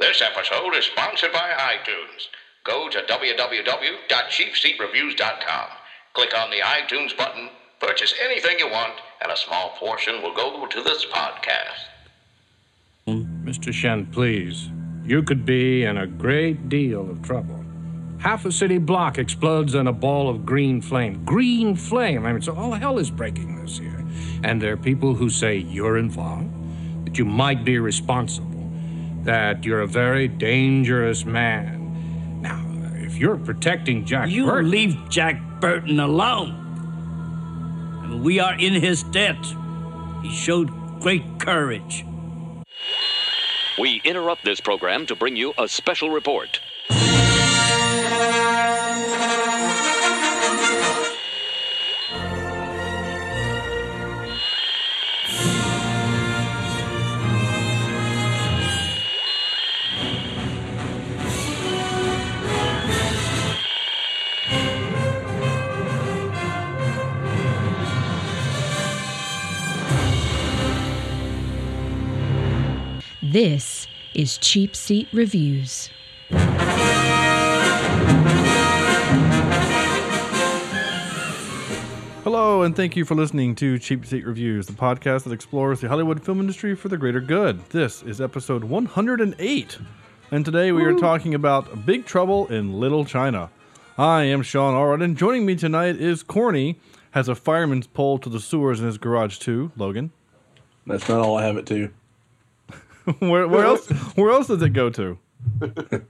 This episode is sponsored by iTunes. Go to www.cheapseatreviews.com. Click on the iTunes button, purchase anything you want, and a small portion will go to this podcast. Mr. Shen, please. You could be in a great deal of trouble. Half a city block explodes in a ball of green flame. Green flame! I mean, so all hell is breaking loose here. And there are people who say you're involved, that you might be responsible, that you're a very dangerous man. Now, if you're protecting Jack You Burton, leave Jack Burton alone. I mean, we are in his debt. He showed great courage. We interrupt this program to bring you a special report. This is Cheap Seat Reviews. Hello, and thank you for listening to Cheap Seat Reviews, the podcast that explores the Hollywood film industry for the greater good. This is episode 108, and today we are talking about Big Trouble in Little China. I am Sean Allred, and joining me tonight is Corny, has a fireman's pole to the sewers in his garage too. Logan, That's not all I have it to. where, where else? Where else does it go to?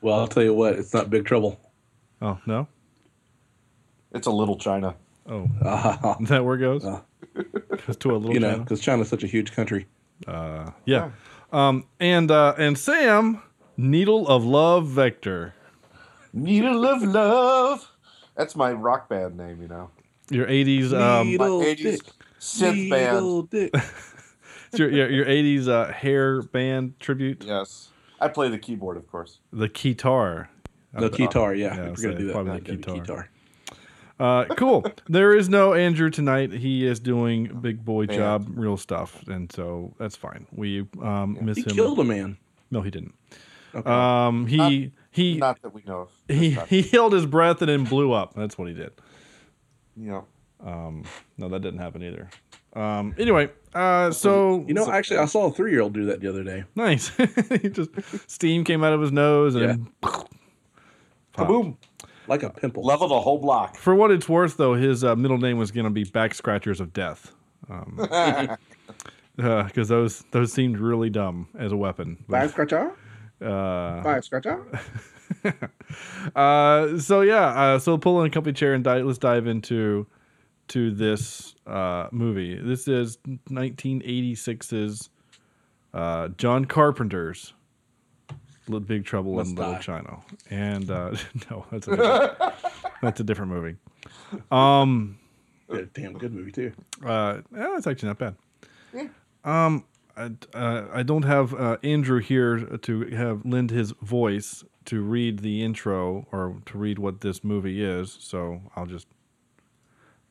Well, I'll tell you what, it's not big trouble. Oh no, It's a little China. oh, is that where it goes? Goes to a little you know, China? because China's such a huge country. Yeah. Um, and uh, and Sam, Needle of Love Vector. Needle of love. That's my rock band name, you know. Your 80s um, My 80s synth band. dick. It's your, your, your 80s uh, hair band tribute, Yes. I play the keyboard, of course. the guitar. The guitar, yeah. Yeah, we're so gonna do that. probably the guitar. Uh, cool. there is no Andrew tonight. He is doing big boy Band. job, real stuff, and so that's fine. We um, miss He him. killed a man. No, he didn't. Okay. Um, he he Not that we know of. he he held his breath and then blew up. That's what he did. you know. No, that didn't happen either. Um, anyway, uh, so you know, actually, I saw a three-year-old do that the other day. nice. he just steam came out of his nose and. Yeah. then Kaboom. Like a pimple. Level the whole block. For what it's worth, though, his uh, middle name was going to be Back Scratchers of Death, because those those seemed really dumb as a weapon. Back scratcher. Uh, Five scratcher. uh, so yeah, uh, so pull in a company chair and di- let's dive into to this uh, movie. This is 1986's uh, John Carpenter's Li- Big Trouble Must in Little Die. China, and uh, no, that's a different, that's a different movie. Um. Yeah, damn good movie too. Uh, yeah, it's actually not bad. Yeah. Um, I, uh, I don't have uh, Andrew here to have lend his voice to read the intro or to read what this movie is, so I'll just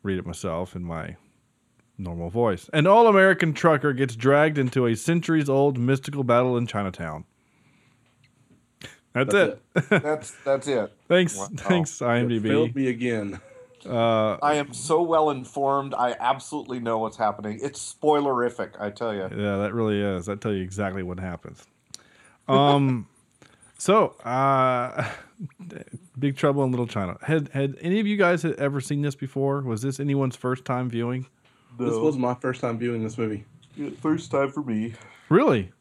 read it myself in my normal voice. An all American trucker gets dragged into a centuries old mystical battle in Chinatown. That's, That's it. That's that's it. thanks, Wow. thanks, It IMDb. failed me again. I am so well informed. I absolutely know what's happening. It's spoilerific, I tell you. Yeah, that really is. I tell you exactly what happens. Um, so uh, Big Trouble in Little China. Had had any of you guys had ever seen this before? Was this anyone's first time viewing? This was my first time viewing this movie. First time for me. Really?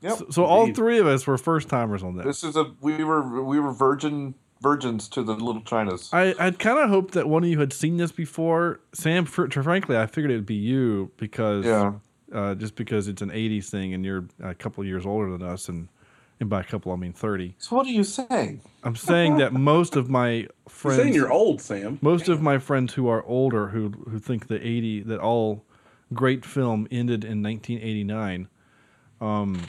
Yep. So, so all three of us were first timers on this. This is a we were we were virgin virgins to the little Chinas. I I'd kind of hoped that one of you had seen this before. Sam, fr- frankly, I figured it'd be you because Yeah. uh, just because it's an '80s thing and you're a couple years older than us, and and by a couple I mean thirty. So what are you saying? I'm saying that most of my You're friends, saying you're old, Sam. most of my friends who are older who who think the 80 that all great film ended in 1989 um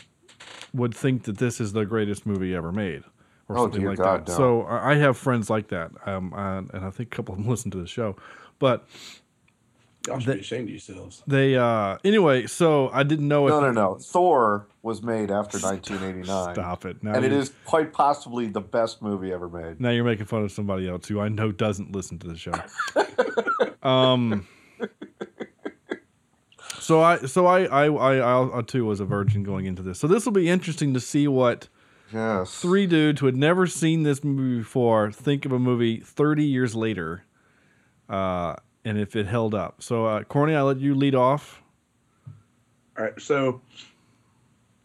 would think that this is the greatest movie ever made or Oh, something dear like God, that no. so I I have friends like that um and I think a couple of them listen to the show but Y'all should They- be ashamed of yourselves. They uh anyway, so I didn't know if No, no, no. Thor was made after 1989. Stop it. Now and it is quite possibly the best movie ever made. Now you're making fun of somebody else who I know doesn't listen to the show. um. So I, so I, I, I, I too was a virgin going into this. So this will be interesting to see what Yes. three dudes who had never seen this movie before think of a movie 30 years later, uh, and if it held up. So, uh, Corny, I let you lead off. All right, so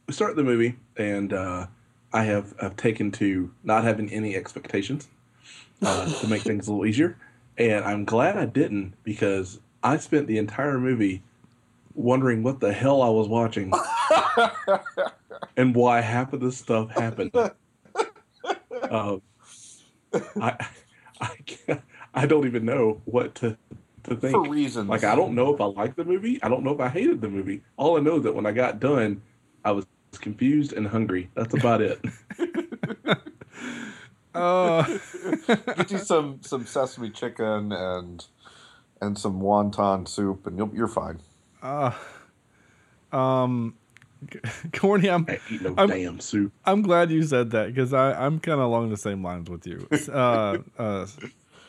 we start the movie, and uh, I have I've taken to not having any expectations uh, to make things a little easier, and I'm glad I didn't because I spent the entire movie wondering what the hell I was watching and why half of this stuff happened. Um, I, I, I don't even know what to to think. For reasons. Like I don't know if I liked the movie. I don't know if I hated the movie. All I know is that when I got done, I was confused and hungry. That's about it. Uh, Get you some some sesame chicken and and some wonton soup, and you'll, you're fine. uh, um, Corny, I'm, I eat no I'm- damn soup. I'm glad you said that because I'm kind of along the same lines with you. Uh, uh,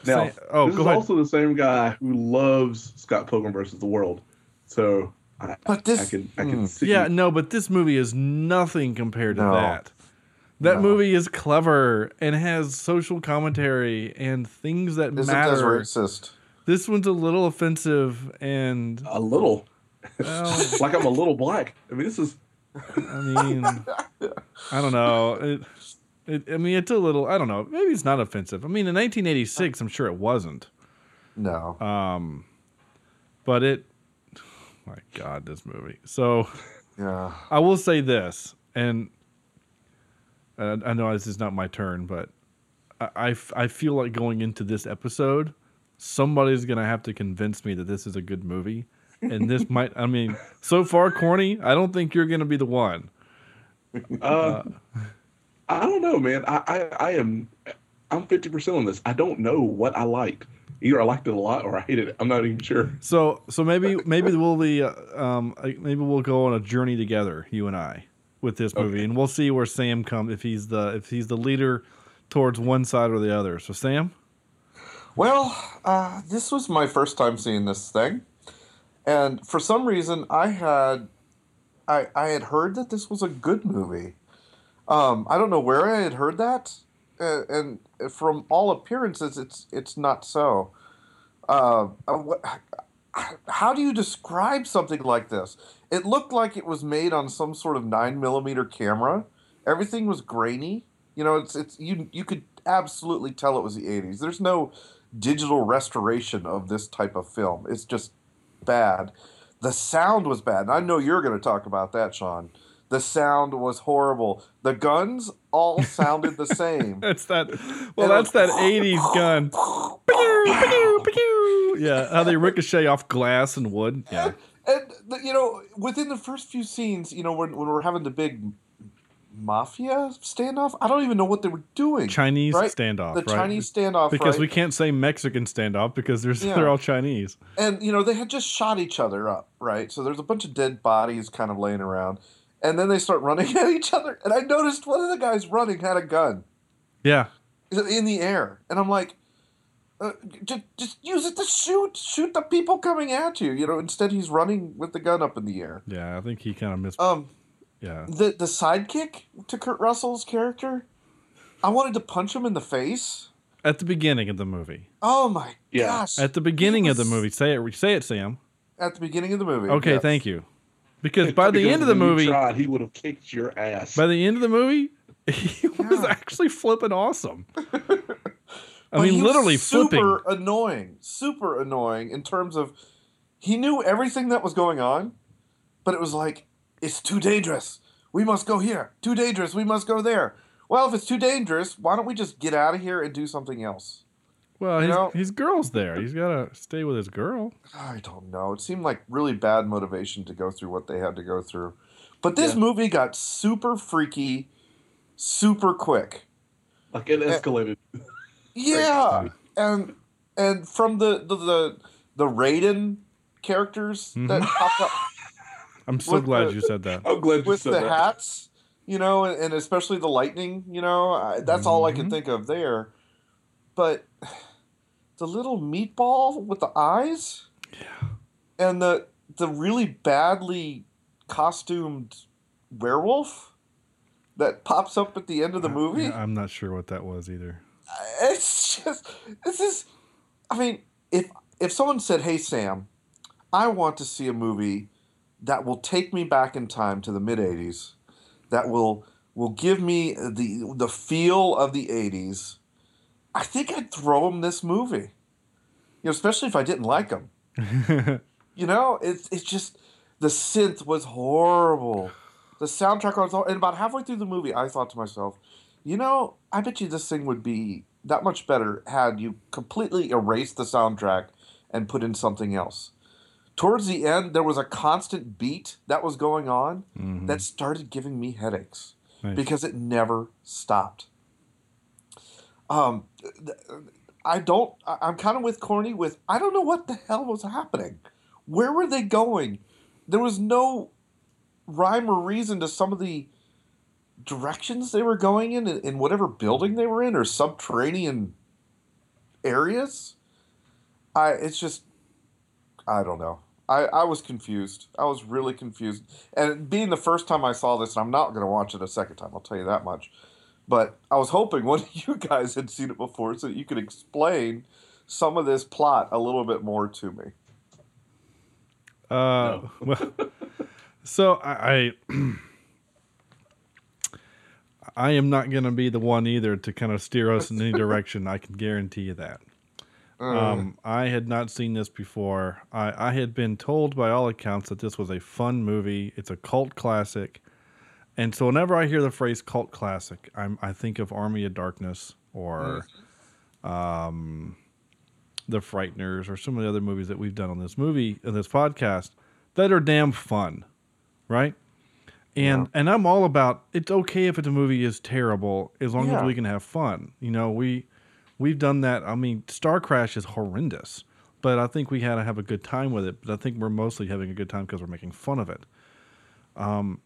Now, say- oh, this go is ahead. also the same guy who loves Scott Pilgrim versus the World. So I, But this, I can I can mm, see. Yeah, no, but this movie is nothing compared to No. that. That No. movie is clever and has social commentary and things that isn't as matter. racist. This one's a little offensive, and a little. well, like I'm a little black. I mean, this is I mean, I don't know. It, it, I mean, it's a little. I don't know. Maybe it's not offensive. I mean, in 1986, I'm sure it wasn't. No. Um, but it. My God, this movie. So. yeah. I will say this, and uh, I know this is not my turn, but I, I f- I feel like going into this episode, somebody's gonna have to convince me that this is a good movie, and this might. I mean, so far, corny. I don't think you're gonna be the one. Uh, I don't know, man. I, I, I am I'm fifty percent on this. I don't know what I liked. Either I liked it a lot or I hated it. I'm not even sure. So so maybe maybe we'll be uh, um maybe we'll go on a journey together, you and I, with this movie, Okay. and we'll see where Sam comes if he's the if he's the leader towards one side or the other. So Sam. Well, uh, this was my first time seeing this thing, and for some reason, I had, I I had heard that this was a good movie. Um, I don't know where I had heard that, uh, and from all appearances, it's it's not so. Uh, uh, what, how do you describe something like this? It looked like it was made on some sort of nine millimeter camera. Everything was grainy. You know, it's it's you you could absolutely tell it was the '80s. There's no digital restoration of this type of film. It's just bad. The sound was bad. And I know you're going to talk about that, Sean. The sound was horrible. The guns all sounded the same. That's that. Well, Yeah. that's that '80s gun. Yeah, how they ricochet off glass and wood. Yeah, And the, you know, within the first few scenes, you know, when, when we're having the big mafia standoff, I don't even know what they were doing. Chinese right? standoff. The right? Chinese standoff, because right? we can't say Mexican standoff because there's Yeah. they're all Chinese. and you know they had just shot each other up right so there's a bunch of dead bodies kind of laying around and then they start running at each other and i noticed one of the guys running had a gun Yeah, in the air and i'm like uh, just, just use it to shoot shoot the people coming at you you know instead he's running with the gun up in the air yeah. I think he kind of missed. um yeah, the the sidekick to kurt russell's character i wanted to punch him in the face at the beginning of the movie. oh my Yeah. gosh At the beginning of the movie, say it. Say it, Sam. at the beginning of the movie Okay, yes. thank you. Because by the Because end of the when you movie, tried, he would have kicked your ass. by the end of the movie, he was actually flipping awesome. I But mean, he was literally super flipping. annoying, super annoying in terms of he knew everything that was going on, but it was like it's too dangerous. We must go here. Too dangerous. We must go there. Well, if it's too dangerous, why don't we just get out of here and do something else? Well, you his, know- his girl's there. He's got to stay with his girl. I don't know. It seemed like really bad motivation to go through what they had to go through. But this Yeah. movie got super freaky, super quick. like it escalated. Yeah, and and from the the the, the Raiden characters Mm-hmm. that pop up I'm so glad the- you said that. I'm glad you with said the that. hats, you know, and, and especially the lightning, you know, I, that's all I Mm-hmm. can think of there. But the little meatball with the eyes, yeah, and the the really badly costumed werewolf that pops up at the end of the uh, movie. Yeah, I'm not sure what that was either. Uh, it's just this is. I mean, if if someone said, "Hey Sam, I want to see a movie that will take me back in time to the mid '80s, that will will give me the the feel of the '80s," I think I'd throw him this movie. You know, especially if I didn't like him. you know, it's it's just the synth was horrible. The soundtrack was, hor- and about halfway through the movie, I thought to myself, you know, I bet you this thing would be that much better had you completely erased the soundtrack and put in something else. Towards the end, there was a constant beat that was going on mm-hmm. that started giving me headaches Nice. because it never stopped. Um, I don't. I'm kind of with Corny. With I don't know what the hell was happening. Where were they going? There was no rhyme or reason to some of the directions they were going in, in, in whatever building they were in, or subterranean areas. I. It's just. I don't know. I, I was confused. I was really confused. And being the first time I saw this, and I'm not going to watch it a second time, I'll tell you that much. But I was hoping one of you guys had seen it before so that you could explain some of this plot a little bit more to me. Uh, well, so I, I, I am not going to be the one either to kind of steer us in any direction. I can guarantee you that. Um, I had not seen this before. I, I had been told by all accounts that this was a fun movie. It's a cult classic. And so whenever I hear the phrase cult classic, I'm, I think of Army of Darkness or um, The Frighteners or some of the other movies that we've done on this movie, on this podcast, that are damn fun, right? And and I'm all about it's okay if it's a movie is terrible as long as we can have fun. You know, we we've done that. I mean, Star Crash is horrendous, but I think we had to have a good time with it. But I think we're mostly having a good time because we're making fun of it. Um,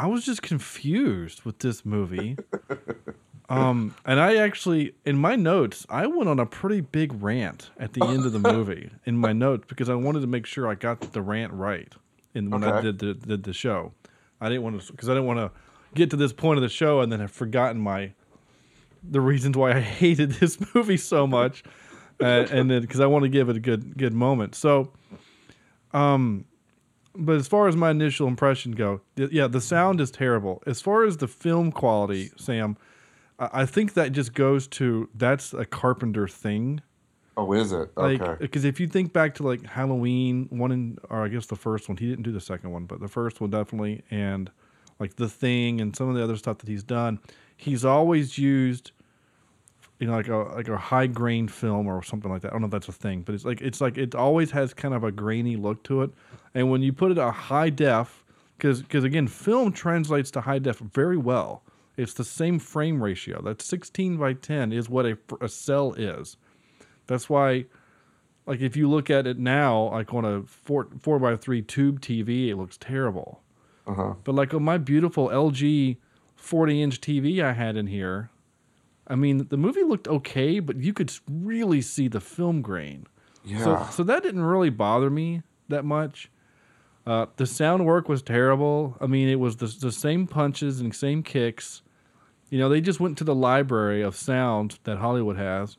I was just confused with this movie. Um, and I actually, in my notes, I went on a pretty big rant at the end of the movie in my notes because I wanted to make sure I got the rant right in when I did the, did the show. I didn't want to because I didn't want to get to this point of the show and then have forgotten my the reasons why I hated this movie so much, uh, and then because I want to give it a good good moment. So, um, but as far as my initial impression go, th- yeah, the sound is terrible. As far as the film quality, Sam, I I think that just goes to that's a Carpenter thing. Oh, is it? Like, Okay. because if you think back to like Halloween one, in, or I guess the first one, he didn't do the second one, but the first one definitely, and like the Thing and some of the other stuff that he's done, he's always used, you know, like a like a high grain film or something like that. I don't know if that's a thing, but it's like it's like it always has kind of a grainy look to it, and when you put it a high def, because because again, film translates to high def very well. It's the same frame ratio. That 16 by 10 is what a, a cell is. That's why, like, if you look at it now, like on a four four by three tube TV, it looks terrible. Uh-huh. But like on my beautiful LG 40 inch TV I had in here, I mean, the movie looked okay, but you could really see the film grain. Yeah. So, so that didn't really bother me that much. Uh, the sound work was terrible. I mean, it was the, the same punches and same kicks. You know, they just went to the library of sound that Hollywood has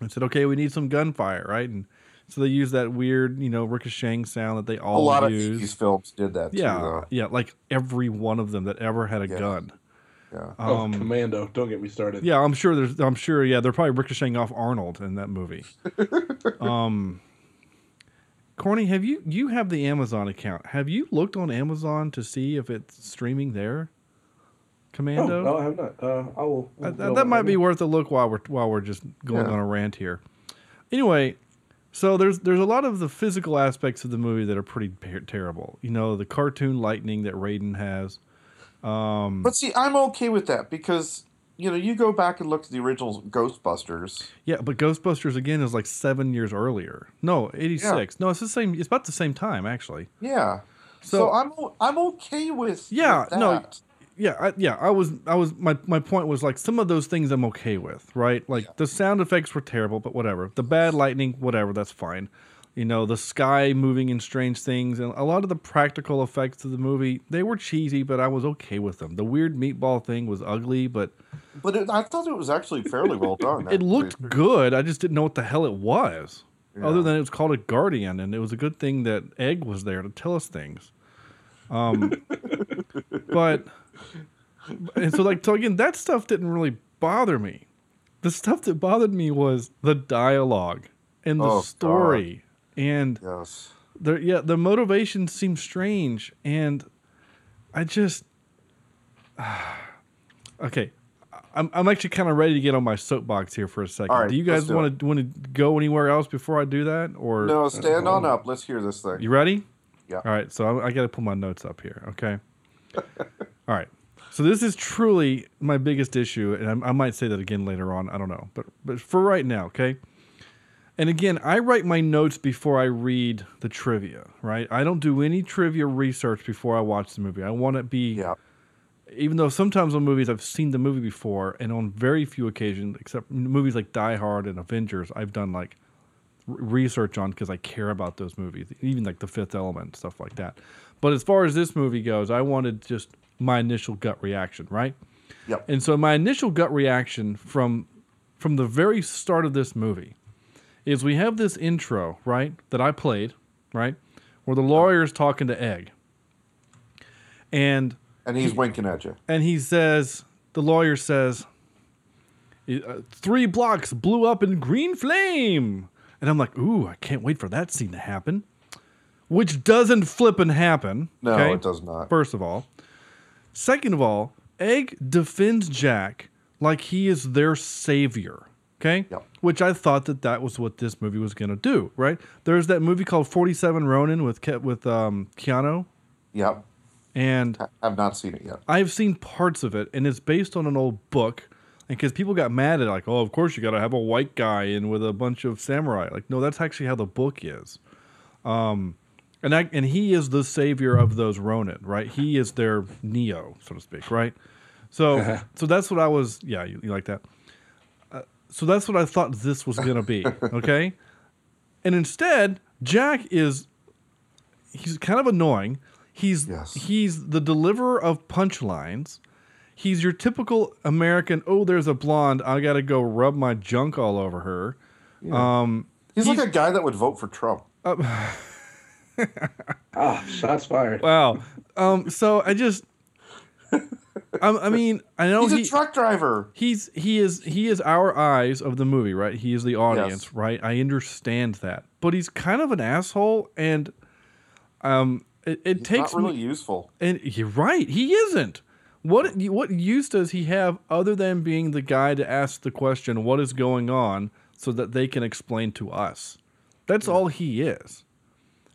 and said, okay, we need some gunfire, right? And so they used that weird, you know, ricocheting sound that they all use. a lot of these films did that yeah, too, yeah, like every one of them that ever had a Yeah. gun. Yeah. Oh, Um, Commando! Don't get me started. Yeah, I'm sure there's. I'm sure. Yeah, they're probably ricocheting off Arnold in that movie. um, Corny, have you you have the Amazon account? Have you looked on Amazon to see if it's streaming there? Oh, Commando. no, I have not. Uh, I will. Uh, we'll th- go that might be worth a look while we're while we're just going Yeah. on a rant here. Anyway, so there's there's a lot of the physical aspects of the movie that are pretty ter- terrible. You know, the cartoon lightning that Raiden has. Um, But see, I'm okay with that because you know, you go back and look at the original Ghostbusters. Yeah, but Ghostbusters again is like seven years earlier. No, eighty six. No, it's the same. It's about the same time actually. Yeah. So- So, I'm I'm okay with Yeah, with no, yeah, I, yeah. I was, I was. My my point was like some of those things I'm okay with, right? Like the sound effects were terrible, but whatever. The bad lightning, whatever, that's fine. You know, the sky moving in strange things, and a lot of the practical effects of the movie, they were cheesy, but I was okay with them. The weird meatball thing was ugly, but But it, I thought it was actually fairly well done. it looked good. I just didn't know what the hell it was. Other than it was called a guardian, and it was a good thing that Egg was there to tell us things. Um, but and so like so again, that stuff didn't really bother me. The stuff that bothered me was the dialogue and the Oh, God. And Yes. the yeah the motivation seems strange and I just okay. I'm, I'm actually kind of ready to get on my soapbox here for a second. Right, do you guys want to want to go anywhere else before I do that, or No, stand on up. Let's hear this thing. you ready? Yeah. All right, so I, I got to pull my notes up here. Okay. All right. So this is truly my biggest issue, and I, I might say that again later on. I don't know, but but for right now, okay. And again, I write my notes before I read the trivia. Right? I don't do any trivia research before I watch the movie. I want to be Yeah. even though sometimes on movies I've seen the movie before, and on very few occasions, except movies like Die Hard and Avengers, I've done like r- research on because I care about those movies, even like The Fifth Element, stuff like that. But as far as this movie goes, I wanted just my initial gut reaction, right? Yep. And so my initial gut reaction from from the very start of this movie is we have this intro, right, that I played, right, where the lawyer's talking to Egg. And And he's winking at you. and he says, the lawyer says, uh, three blocks blew up in green flame. And I'm like, ooh, I can't wait for that scene to happen. Which doesn't flip and happen. No, okay? it does not. First of all. Second of all, Egg defends Jack like he is their savior. Okay? Yep. Which I thought that that was what this movie was going to do, right? There's that movie called 47 Ronin with Ke- with um, Keanu. Yep. And I've not seen it yet. I've seen parts of it, and it's based on an old book. And because people got mad at, like, oh, of course you got to have a white guy in with a bunch of samurai. Like, no, that's actually how the book is. Um, and I, and he is the savior of those Ronin, right? He is their Neo, so to speak, right? So, so that's what I was. Yeah, you, you like that? Uh, so that's what I thought this was gonna be. Okay, and instead, Jack is he's kind of annoying. He's Yes. he's the deliverer of punchlines. He's your typical American. Oh, there's a blonde. I got to go rub my junk all over her. Um, He's, like a guy that would vote for Trump. Ah, shots fired. wow. Um, so I just, I, I mean, I know He's he, a truck driver. he's he is he is our eyes of the movie, right? He is the audience, Yes. right? I understand that, but he's kind of an asshole, and um, it, it takes not really me. useful. And you're right, he isn't. What what use does he have other than being the guy to ask the question, "What is going on?" so that they can explain to us. That's all he is.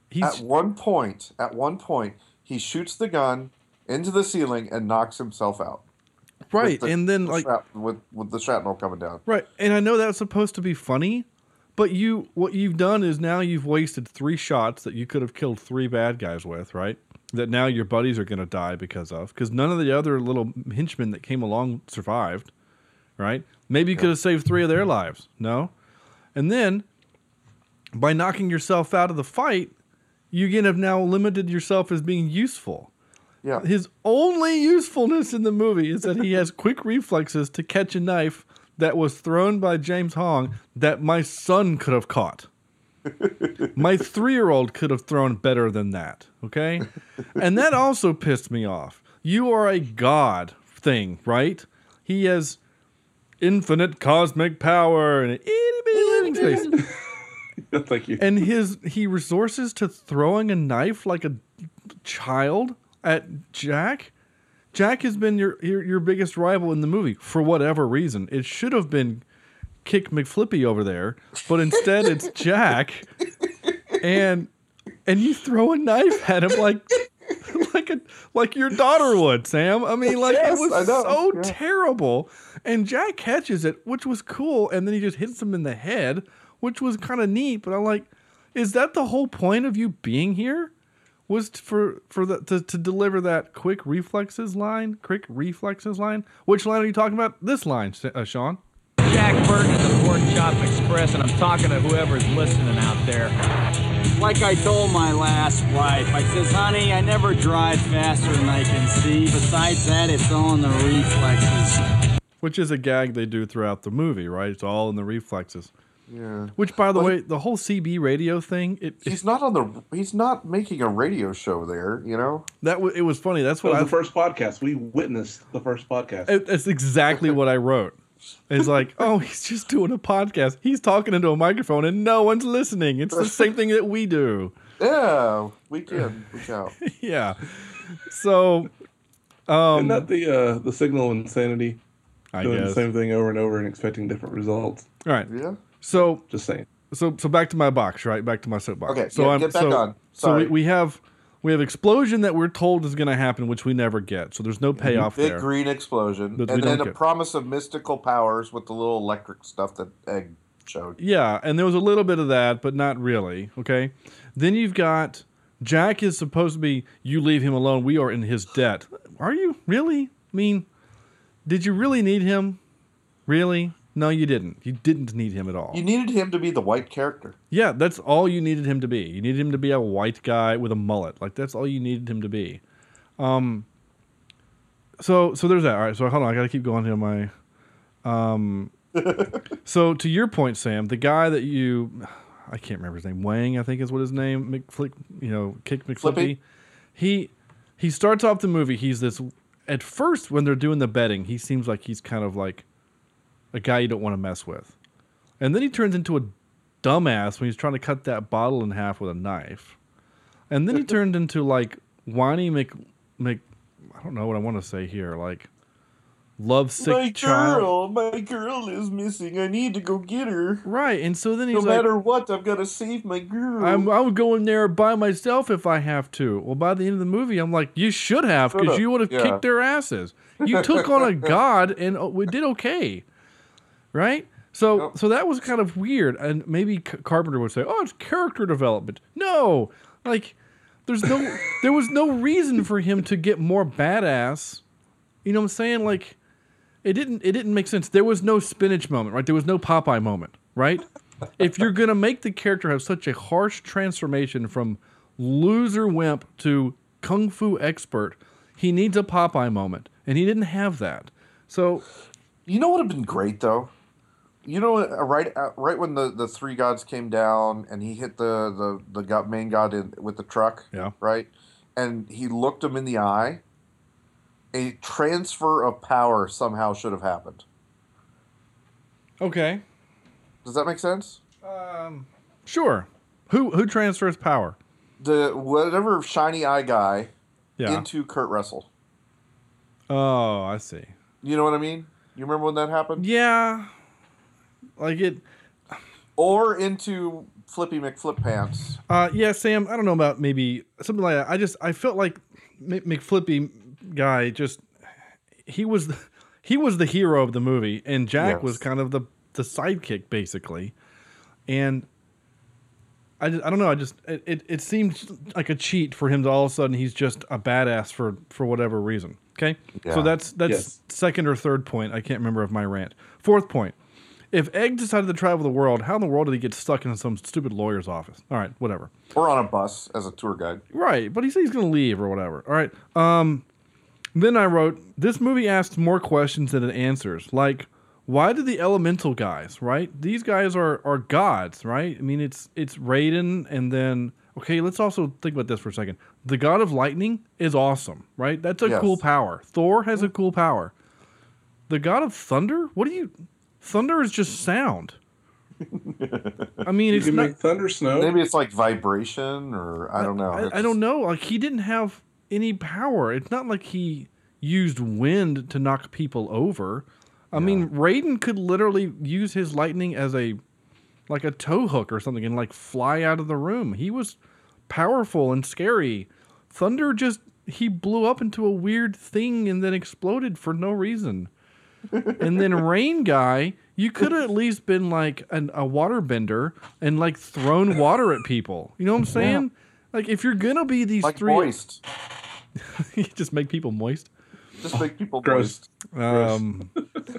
He's At one point, at one point, he shoots the gun into the ceiling and knocks himself out. Right, the- and then the like shrap- with with the shrapnel coming down. Right, and I know that's supposed to be funny, but you what you've done is now you've wasted three shots that you could have killed three bad guys with, right? That now your buddies are going to die because of, because none of the other little henchmen that came along survived, right? Maybe you could have saved three of their mm-hmm. lives, no? And then by knocking yourself out of the fight, you again have now limited yourself as being useful. Yeah. His only usefulness in the movie is that he has quick reflexes to catch a knife that was thrown by James Hong that my son could have caught. my three year old could have thrown better than that. Okay? And that also pissed me off. You are a god thing, right? He has infinite cosmic power and an itty bitty living space Thank you. and his he resources to throwing a knife like a child at Jack. Jack has been your, your your biggest rival in the movie for whatever reason. It should have been Kick McFlippy over there, but instead it's Jack, and and you throw a knife at him like like a like your daughter would, Sam. I mean, like Yes, it was so yeah. terrible. And Jack catches it, which was cool, and then he just hits him in the head, which was kind of neat. But I'm like, is that the whole point of you being here? Was for for the to, to deliver that quick reflexes line, quick reflexes line. Which line are you talking about? This line, uh, Sean. Jack Burton of the Pork Chop Express, and I'm talking to whoever's listening out there. Like I told my last wife, I says, honey, I never drive faster than I can see. Besides that, it's all in the reflexes. Which is a gag they do throughout the movie, right? It's all in the reflexes. Yeah. Which, by the Well, way, the whole CB radio thing, it, He's not on the. He's not making a radio show there. You know. that w- it was funny. That's That what was I the first podcast. We witnessed the first podcast. It, that's exactly what I wrote. It's like, oh, he's just doing a podcast. He's talking into a microphone and no one's listening. It's the same thing that we do. Yeah, weekend, week out. Yeah. So, um, Isn't the uh, the signal insanity? I Doing guess. the same thing over and over and expecting different results. All right. Yeah. So, Just saying. so, so back to my box, right? Back to my soapbox. Okay, So yeah, I'm get back so, on. So we, we have we have explosion that we're told is going to happen, which we never get. So there's no mhm. payoff Big there. green explosion, and then a get- promise of mystical powers with the little electric stuff that Egg showed. Yeah, and there was a little bit of that, but not really. Okay. Then you've got Jack is supposed to be you leave him alone. We are in his debt. Are you really? I mean, did you really need him? Really? No, you didn't. You didn't need him at all. You needed him to be the white character. yeah, that's all you needed him to be. You needed him to be a white guy with a mullet. Like that's all you needed him to be. Um so so there's that. All right, so hold on, I got to keep going here. my um so to your point, Sam, the guy that you I can't remember his name, Wang, I think is what his name, McFlick, you know, Kick McFlippy. Flippy? He he starts off the movie, he's this at first when they're doing the betting, he seems like he's kind of like a guy you don't want to mess with. And then he turns into a dumbass when he's trying to cut that bottle in half with a knife. And then he turned into like whiny Mc Mc I don't know what I want to say here, like love sick my child. girl, my girl is missing. I need to go get her. Right. And so then he's No like matter what, I've got to save my girl. I'm I'm going there by myself if I have to. Well, by the end of the movie, I'm like, you should have because you would have yeah. kicked their asses. You took on a god and uh, we did okay, right? So Yep. so that was kind of weird, and maybe C- Carpenter would say, oh, it's character development. No, like there's no there was no reason for him to get more badass. You know what I'm saying? Like it didn't it didn't make sense. There was no spinach moment, right? There was no Popeye moment, right? if you're gonna make the character have such a harsh transformation from loser wimp to kung fu expert, he needs a Popeye moment, and he didn't have that. So You know what would have been great though? You know, uh, right, uh, right when the, the three gods came down and he hit the the the god, main god in with the truck. Yeah. Right, and he looked him in the eye. A transfer of power somehow should have happened. okay, Does that make sense? sure. Who who transfers power? The whatever shiny eye guy Yeah. into Kurt Russell. oh, I see. You know what I mean? You remember when that happened? Yeah, like it. Or into Flippy McFlip Pants. Uh, yeah, Sam. I don't know about maybe something like that. I just I felt like McFlippy guy just he was the, he was the hero of the movie, and Jack Yes. was kind of the the sidekick basically, and. I, just, I don't know. I just it, it, it seemed like a cheat for him to all of a sudden he's just a badass for for whatever reason. Okay, so that's that's Yes. second or third point. I can't remember of my rant. Fourth point: if Egg decided to travel the world, how in the world did he get stuck in some stupid lawyer's office? All right, whatever. Or on a bus as a tour guide. Right, but he said he's going to leave or whatever. All right. Um, then I wrote this movie asks more questions than it answers. Like, why did the elemental guys? Right, these guys are are gods, right? I mean, it's it's Raiden, and then okay, let's also think about this for a second. The god of lightning is awesome, right? That's a Yes. cool power. Thor has a cool power. The god of thunder? What do you? Thunder is just sound. I mean, You it's can not. make thunder snow. Maybe it's like vibration, or I don't know. I, I It's- don't know. Like he didn't have any power. It's not like he used wind to knock people over. I mean, Raiden could literally use his lightning as a like a tow hook or something and like fly out of the room. He was powerful and scary. Thunder just he blew up into a weird thing and then exploded for no reason. And then Rain Guy, you could have at least been like an, a waterbender and like thrown water at people. You know what I'm saying? Like if you're gonna be these Like three, moist. you just make people moist. Just make people Gross. moist. Um,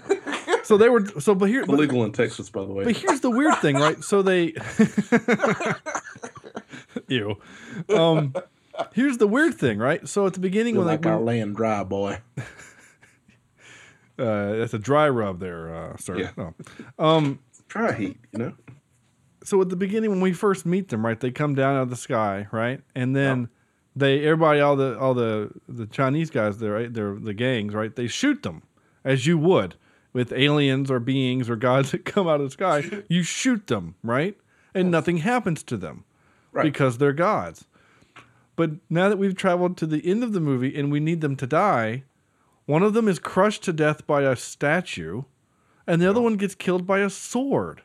so they were so, but here, but, Illegal in Texas, by the way. but here's the weird thing, right? So they, ew. Um, here's the weird thing, right? So at the beginning Feel when like they, our when, land dry, boy. Uh, that's a dry rub there, uh, sir. Yeah. No. Um, Dry heat, you know. so at the beginning when we first meet them, right? They come down out of the sky, right? And then they everybody all the all the the Chinese guys there, right? They're the gangs, right? They shoot them as you would with aliens or beings or gods that come out of the sky. you shoot them, right? And nothing happens to them Right. because they're gods. But now that we've traveled to the end of the movie and we need them to die, one of them is crushed to death by a statue, and the other one gets killed by a sword.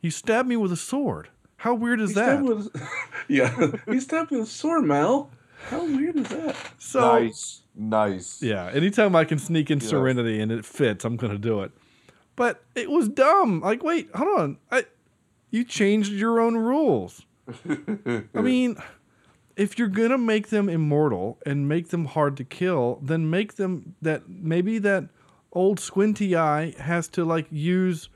He stabbed me with a sword. How weird is He that? stabbed with, yeah, he stabbed with a sword, Mal. How weird is that? So nice. Nice. yeah, anytime I can sneak in Yes. Serenity and it fits, I'm gonna do it. But it was dumb. Like, wait, hold on. I, you changed your own rules. I mean, if you're gonna make them immortal and make them hard to kill, then make them that maybe that old squinty eye has to like use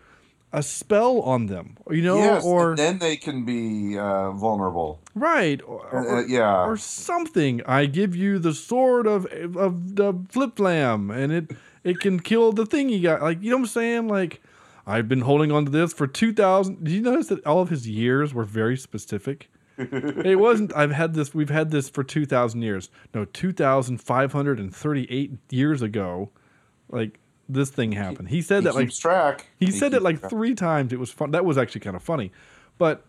a spell on them, you know, yes, or and then they can be uh, vulnerable. right, or, Uh, yeah. or something. I give you the sword of of the flip flam, and it it can kill the thing you got. Like you know what I'm saying? Like I've been holding on to this for two thousand. Did you notice that all of his years were very specific? It wasn't. I've had this. We've had this for two thousand years. No, two thousand five hundred and thirty-eight years ago. Like this thing happened. He said He that like track. he said it like track. three times. It was fun. That was actually kind of funny. But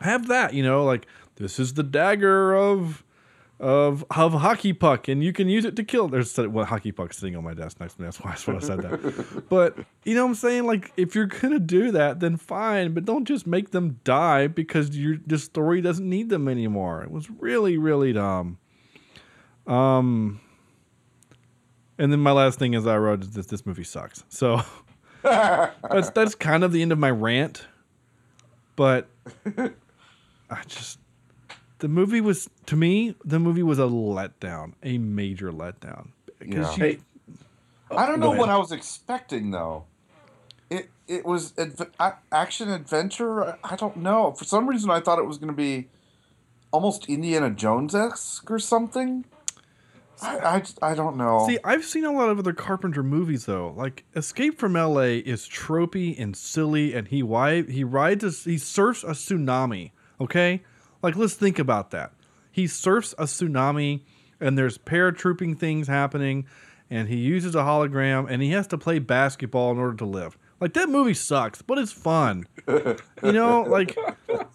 have that, you know, like this is the dagger of of of hockey puck, and you can use it to kill. There's well, hockey puck sitting on my desk next to me. That's why, that's why I said that. but you know what I'm saying? Like if you're gonna do that, then fine. But don't just make them die because your the story doesn't need them anymore. It was really really dumb. Um. And then my last thing is I wrote is this this movie sucks. So that's that's kind of the end of my rant. But I just the movie was to me the movie was a letdown, a major letdown. 'Cause Yeah. you- Hey, I don't Go know what. I was expecting though. It it was adv- action adventure. I- I don't know. For some reason, I thought it was going to be almost Indiana Jones esque or something. I, I I don't know. See, I've seen a lot of other Carpenter movies though. Like Escape from L.A. is tropey and silly, and he wi- he rides a, he surfs a tsunami. Okay, like let's think about that. He surfs a tsunami, and there's paratrooping things happening, and he uses a hologram, and he has to play basketball in order to live. Like that movie sucks, but it's fun. you know, like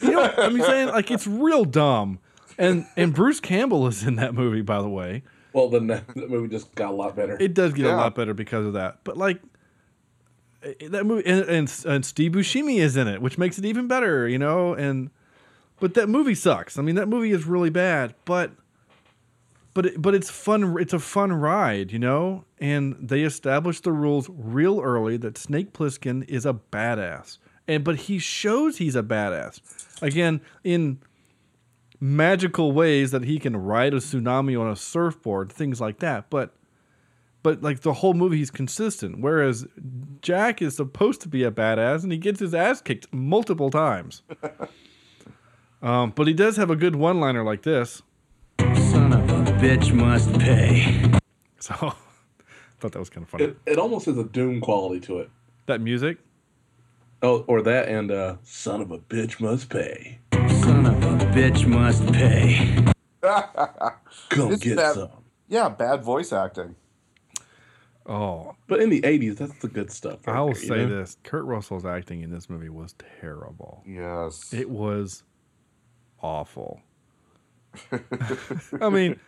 you know, I'm saying like it's real dumb. And and Bruce Campbell is in that movie, by the way. well, then that, that movie just got a lot better. It does get a lot better because of that. But like eh, that movie, and, and and Steve Buscemi is in it, which makes it even better, you know. And but that movie sucks. I mean, that movie is really bad. But but it, but it's fun. It's a fun ride, you know. And they established the rules real early that Snake Plissken is a badass, and but he shows he's a badass. Again, in magical ways that he can ride a tsunami on a surfboard, things like that. But but like the whole movie he's consistent. Whereas Jack is supposed to be a badass and he gets his ass kicked multiple times. um, but he does have a good one liner like this. Son of a bitch must pay. So I thought that was kind of funny. It, it almost has a Doom quality to it. that music. Oh, or that and uh, "Son of a bitch must pay." Son of a bitch must pay. Come It's get that- some. yeah, bad voice acting. Oh, But in the '80s, that's the good stuff. right I will there, you say know? this: Kurt Russell's acting in this movie was terrible. Yes. It was awful. I mean,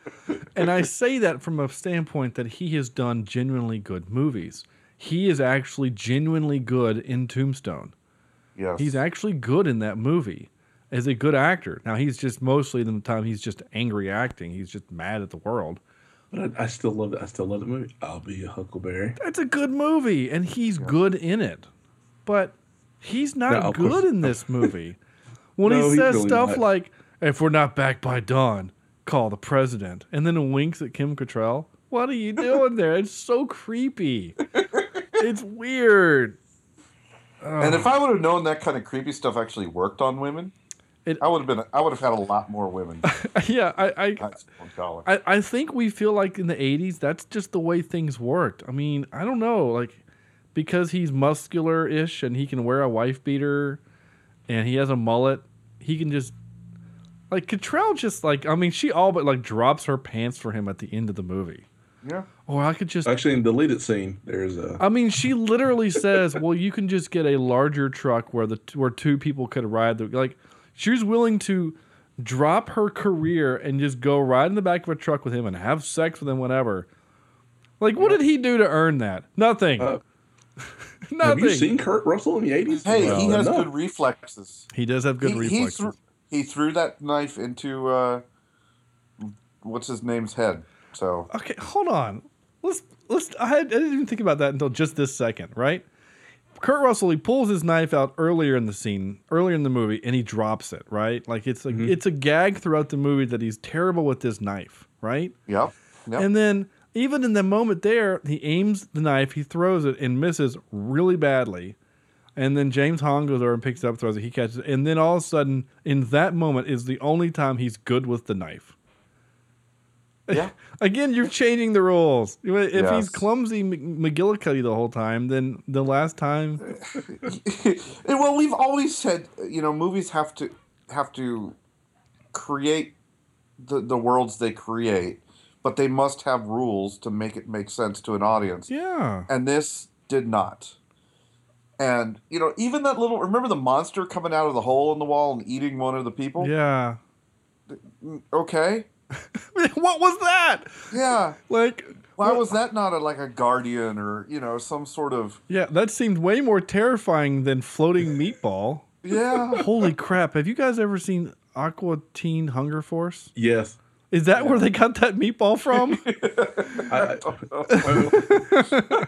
and I say that from a standpoint that he has done genuinely good movies. He is actually genuinely good in Tombstone. yes. He's actually good in that movie. as a good actor. Now he's just mostly the time he's just angry acting. He's just mad at the world. But I, I still love it. I still love the movie. I'll be a Huckleberry. That's a good movie, and he's good in it. But he's not No, good course- in this movie. When No, he says really stuff not. like, "If we're not back by dawn, call the president," and then winks at Kim Cattrall. What are you doing there? It's so creepy. it's weird. And if I would have known that kind of creepy stuff actually worked on women, It- I would have been. I would have had a lot more women. yeah, I, I, dollar. I, I think we feel like in the 80s, that's just the way things worked. I mean, I don't know. Like, because he's muscular ish and he can wear a wife beater and he has a mullet, he can just. Like, Cattrall just, like, I mean, she all but, like, drops her pants for him at the end of the movie. Yeah. Or I could just. Actually, in the deleted scene, there's a. I mean, she literally says, "Well, you can just get a larger truck where the where two people could ride." The, like, she was willing to drop her career and just go ride in the back of a truck with him and have sex with him whenever. Like, what did he do to earn that? Nothing. Uh, Nothing. Have you seen Kurt Russell in the 80s? Hey, Well, he has no. good reflexes. he does have good he, reflexes. He threw, he threw that knife into uh, what's his name's head. So Okay, hold on. Let's let's. I, had, I didn't even think about that until just this second. Right. Kurt Russell he pulls his knife out earlier in the scene, earlier in the movie, and he drops it. Right. Like it's like it's a gag throughout the movie that he's terrible with this knife. Right. yep, yep. And then even in the moment there, he aims the knife, he throws it and misses really badly. And then James Hong goes over and picks it up, throws it, he catches it. And then all of a sudden, in that moment, is the only time he's good with the knife. yeah. Again, you're changing the rules. If he's clumsy Mc- McGillicuddy the whole time, then the last time, well, we've always said, you know, movies have to have to create the the worlds they create, but they must have rules to make it make sense to an audience. yeah, And this did not. And you know, even that little remember the monster coming out of the hole in the wall and eating one of the people? yeah. Okay. what was that? Yeah. Like, Why was that not a, like a guardian or you know some sort of yeah, that seemed way more terrifying than floating meatball. yeah? Holy crap! Have you guys ever seen Aqua Teen Hunger Force? Yes. Is that where they got that meatball from? I,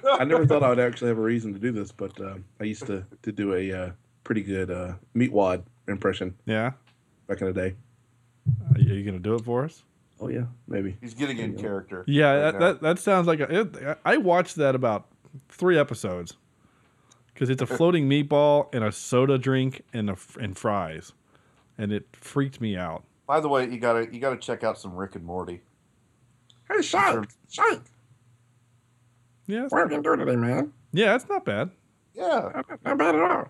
I, I never thought I would actually have a reason to do this, but um, I used to, to do a uh, pretty good uh, meatwad impression yeah. back in the day. Are you gonna do it for us? Oh, yeah, maybe. He's getting in character. Yeah, right that, that that sounds like a, it, I watched that about three episodes because it's a floating meatball and a soda drink and a, f- and fries, and it freaked me out. By the way, you gotta you gotta check out some Rick and Morty. Hey, Shake, Shake, Yeah, it's- what have you been doing today, man? yeah, it's not bad. Yeah. Not, not bad at all.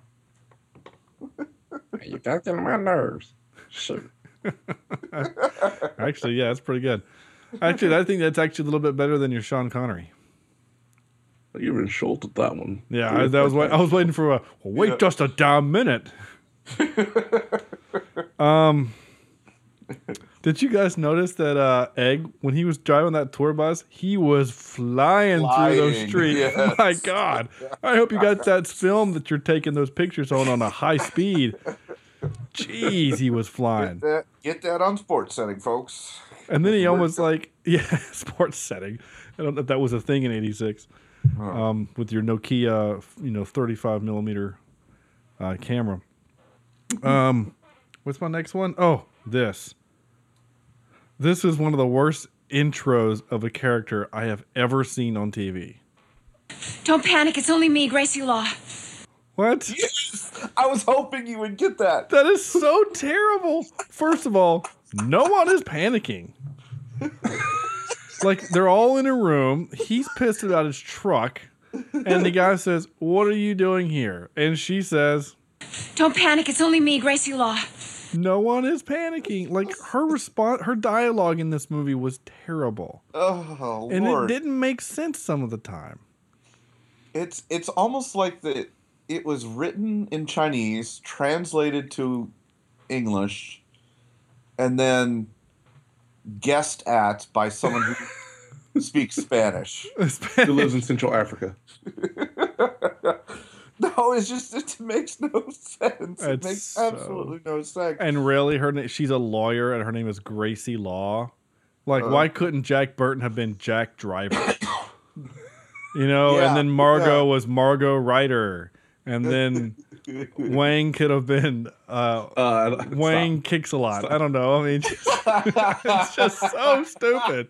you got getting my nerves. Shoot. Actually, yeah, it's pretty good. Actually, I think that's actually a little bit better than your Sean Connery. You were insulted that one. Yeah, I, that was wait, I was waiting for a well, wait Yeah. just a damn minute. um, did you guys notice that uh, Egg when he was driving that tour bus, he was flying, through those streets? yes. My God, I hope you got that film that you're taking those pictures on on a high speed. Jeez, he was flying, Get that, get that on sports setting, folks. and then he almost like yeah, sports setting. I don't know if that was a thing in '86 um, with your Nokia, you know, 35 millimeter uh, camera. Um, what's my next one? Oh, this. This is one of the worst intros of a character I have ever seen on TV. Don't panic, it's only me, Gracie Law. What? I was hoping you would get that. That is so terrible. First of all, no one is panicking. like they're all in a room. He's pissed about his truck, and the guy says, "What are you doing here?" And she says, Don't panic, it's only me, Gracie Law. "No one is panicking." Like her response, her dialogue in this movie was terrible, Oh and Lord. it didn't make sense some of the time. It's it's almost like that it was written in Chinese, translated to English, and then guessed at by someone who speaks Spanish. Who lives in Central Africa? No, it's just it makes no sense. It makes so- absolutely no sense. And really, her name, she's a lawyer, and her name is Gracie Law. Like, Uh. why couldn't Jack Burton have been Jack Driver? you know, Yeah, and then Margot yeah. was Margot Ryder, and then Wang could have been uh, Uh, Wang kicks a lot. I don't know. I mean, just- it's just so stupid.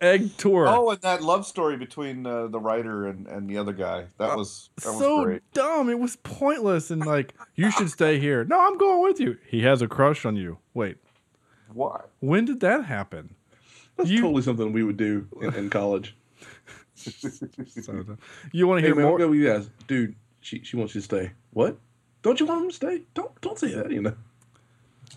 Egg tour. Oh, and that love story between uh, the writer and, and the other guy. That was that was so great. dumb. It was pointless. And like, you should stay here. No, I'm going with you. He has a crush on you. Wait, Why? when did that happen? That's You- totally something we would do in, in college. So. You want to Hey, hear man, more? I'll go with you guys. Dude, she she wants you to stay. What? Don't you want him to stay? Don't don't say that. You know.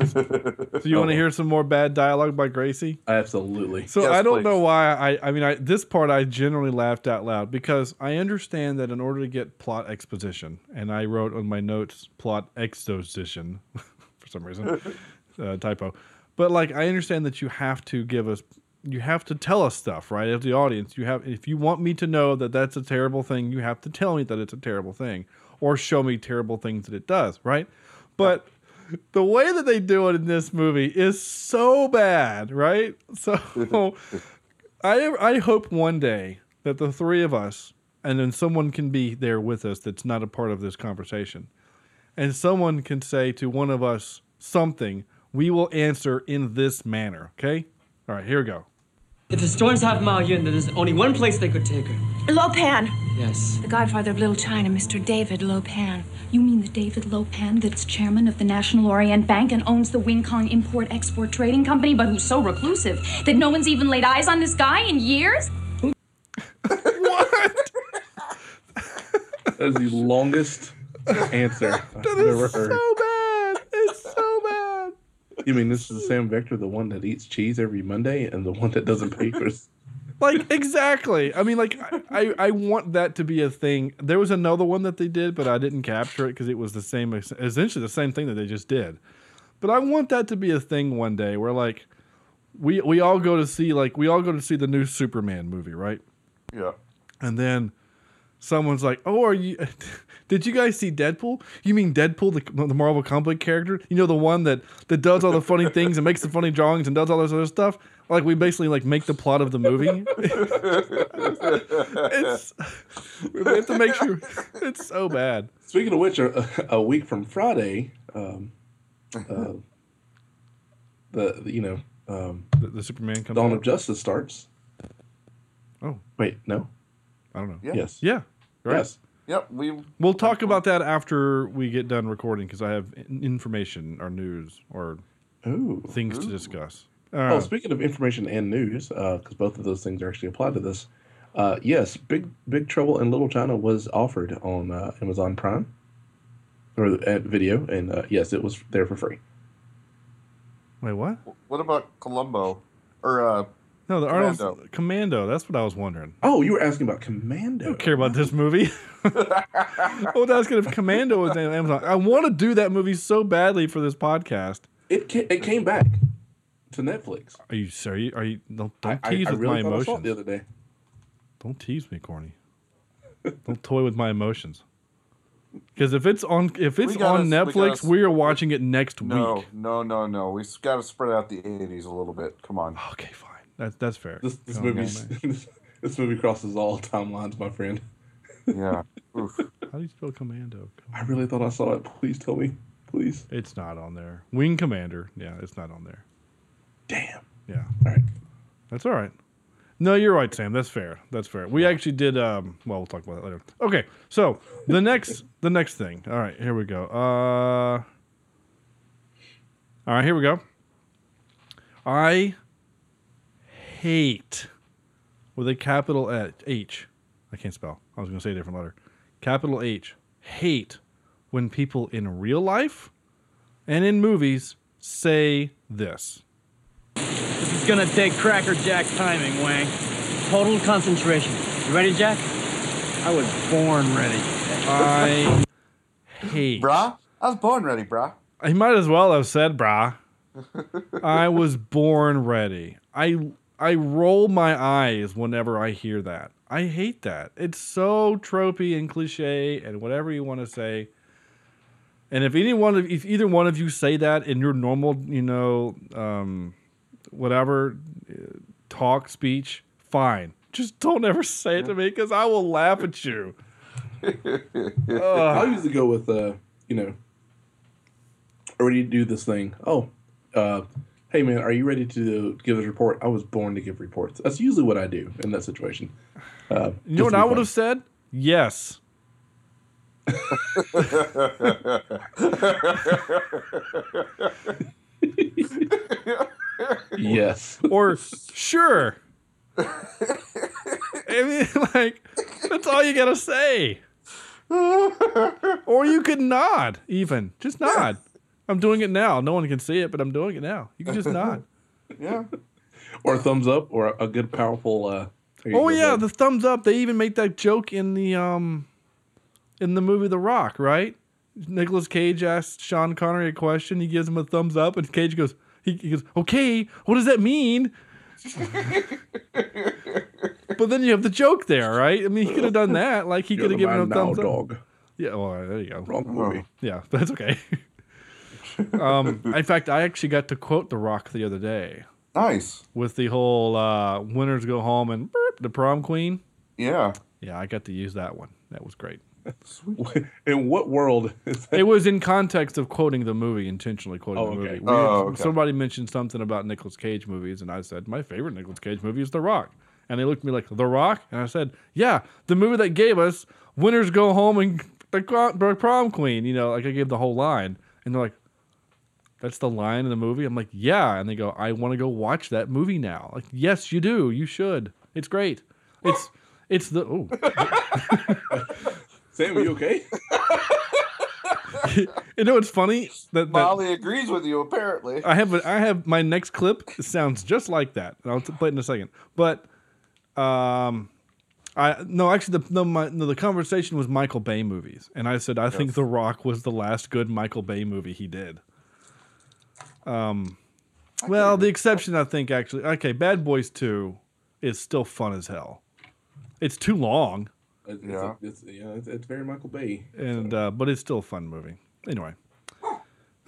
So you want to hear some more bad dialogue by Gracie? Absolutely. So Yes, I don't please. know why I I mean I this part I generally laughed out loud because I understand that in order to get plot exposition and I wrote on my notes plot exposition for some reason uh, typo but like I understand that you have to give us you have to tell us stuff right as the audience you have if you want me to know that that's a terrible thing you have to tell me that it's a terrible thing or show me terrible things that it does right but the way that they do it in this movie is so bad, right? So I I hope one day that the three of us and then someone can be there with us that's not a part of this conversation. And someone can say to one of us something, we will answer in this manner, okay? All right, here we go. If the storms have Miao Yin, then there's only one place they could take her. Lo Pan. Yes. The godfather of Little China, Mr. David Lo Pan. You mean the David Lo Pan that's chairman of the National Orient Bank and owns the Wing Kong Import Export Trading Company, but who's so reclusive that no one's even laid eyes on this guy in years? What? That is the longest answer I've That ever is heard. so bad. It's so bad. You mean this is the Sam Vector, the one that eats cheese every Monday, and the one that doesn't pay for his Like exactly. I mean, like I, I, want that to be a thing. There was another one that they did, but I didn't capture it because it was the same, essentially the same thing that they just did. But I want that to be a thing one day where like we we all go to see like we all go to see the new Superman movie, right? Yeah. And then someone's like, "Oh, are you? Did you guys see Deadpool? You mean Deadpool, the, the Marvel comic character? You know the one that that does all the funny things and makes the funny drawings and does all this other stuff? Like we basically like make the plot of the movie. it's we have to make sure it's so bad. Speaking of which, a, a week from Friday, um, uh, the, the you know um, The, the Superman comes. Dawn out. of Justice starts. Oh wait, no. I don't know. Yeah. Yes. Yeah. Right. Yes. Yep. We We'll talk about that after we get done recording because I have information or news or Ooh. things to discuss. Oh, Uh, speaking of information and news, because both of those things are actually applied to this. Uh, yes, Big Big Trouble in Little China was offered on uh, Amazon Prime or uh, video, and uh, yes, it was there for free. wait, what? what about Columbo? Or uh No, the Arnold Commando. Commando. That's what I was wondering. Oh, you were asking about Commando. I Commando. don't care about this movie. I was asking if Commando was on Amazon. I want to do that movie so badly for this podcast. It ca- it came back to Netflix. Are you serious? Are you? Don't, don't I, tease I with really my thought I saw it emotions. the other day. Don't tease me, corny. don't toy with my emotions. Because if it's on if it's We gotta- on we Netflix, gotta- we are watching it next no, week. no, no, no. No. We have got to spread out the eighties a little bit. Come on. Okay, fine. That's that's fair. This this movie man. this movie crosses all timelines, my friend. Yeah. Oof. How do you spell Commando? Come I really thought I saw it. Please tell me, please. It's not on there. Wing Commander. Yeah, it's not on there. Damn. Yeah. All right. That's all right. No, you're right, Sam. That's fair. That's fair. We actually did. Um, well, we'll talk about that later. Okay, so the next, the next thing. All right, here we go. Uh, all right, here we go. I hate with a capital H. I can't spell. I was going to say a different letter. Capital H. Hate when people in real life and in movies say this. This is gonna take Cracker Jack timing, Wang. Total concentration. You ready, Jack? I was born ready. I hate. Brah? I was born ready, brah. I might as well have said, brah. I was born ready. I I roll my eyes whenever I hear that. I hate that. It's so tropey and cliche and whatever you want to say. And if any one of if either one of you say that in your normal, you know, um, whatever uh, talk speech, fine. Just don't ever say it to me because I will laugh at you. I'll usually go with, uh, you know, ready to do this thing. Oh, uh, hey man, are you ready to give this report? I was born to give reports. That's usually what I do in that situation. Uh, You know what I would have said? Yes. yes. Or sure. I mean, like, that's all you gotta say. or you could nod, even. Just nod. I'm doing it now. No one can see it, but I'm doing it now. You can just nod. Yeah. Or a thumbs up, or a good powerful. Uh, Oh yeah, bud. the thumbs up. They even make that joke in the um in the movie The Rock, right? Nicolas Cage asks Sean Connery a question. He gives him a thumbs up, and Cage goes, he, he goes, "Okay, what does that mean?" but then you have the joke there, right? I mean, he could have done that. Like he could have given him a man now, thumbs up. dog. Yeah, well, there you go. Wrong movie. Yeah, that's okay. um, in fact, I actually got to quote The Rock the other day. Nice. With the whole uh, winners go home and burp, the prom queen. Yeah. Yeah, I got to use that one. That was great. In what world is that? It was in context of quoting the movie, intentionally quoting Oh, the okay. movie. We Oh, had- okay. Somebody mentioned something about Nicolas Cage movies, and I said, My favorite Nicolas Cage movie is The Rock. And they looked at me like, The Rock? And I said, Yeah, the movie that gave us Winners Go Home and the the Prom Queen. You know, like I gave the whole line. And they're like, That's the line in the movie? I'm like, Yeah. And they go, I want to go watch that movie now. Like, yes, you do. You should. It's great. It's. It's the oh Sam, are you okay? you know what's funny that, that Molly agrees with you, apparently. I have a, I have my next clip sounds just like that. and I'll t- play it in a second. But um, I no actually the no, my, no the conversation was Michael Bay movies, and I said I think The Rock was the last good Michael Bay movie he did. Um, well, the exception I think actually okay, Bad Boys Two is still fun as hell. It's too long, It's, Yeah. it's, it's, yeah, it's, it's very Michael Bay. and uh, but it's still a fun movie. Anyway.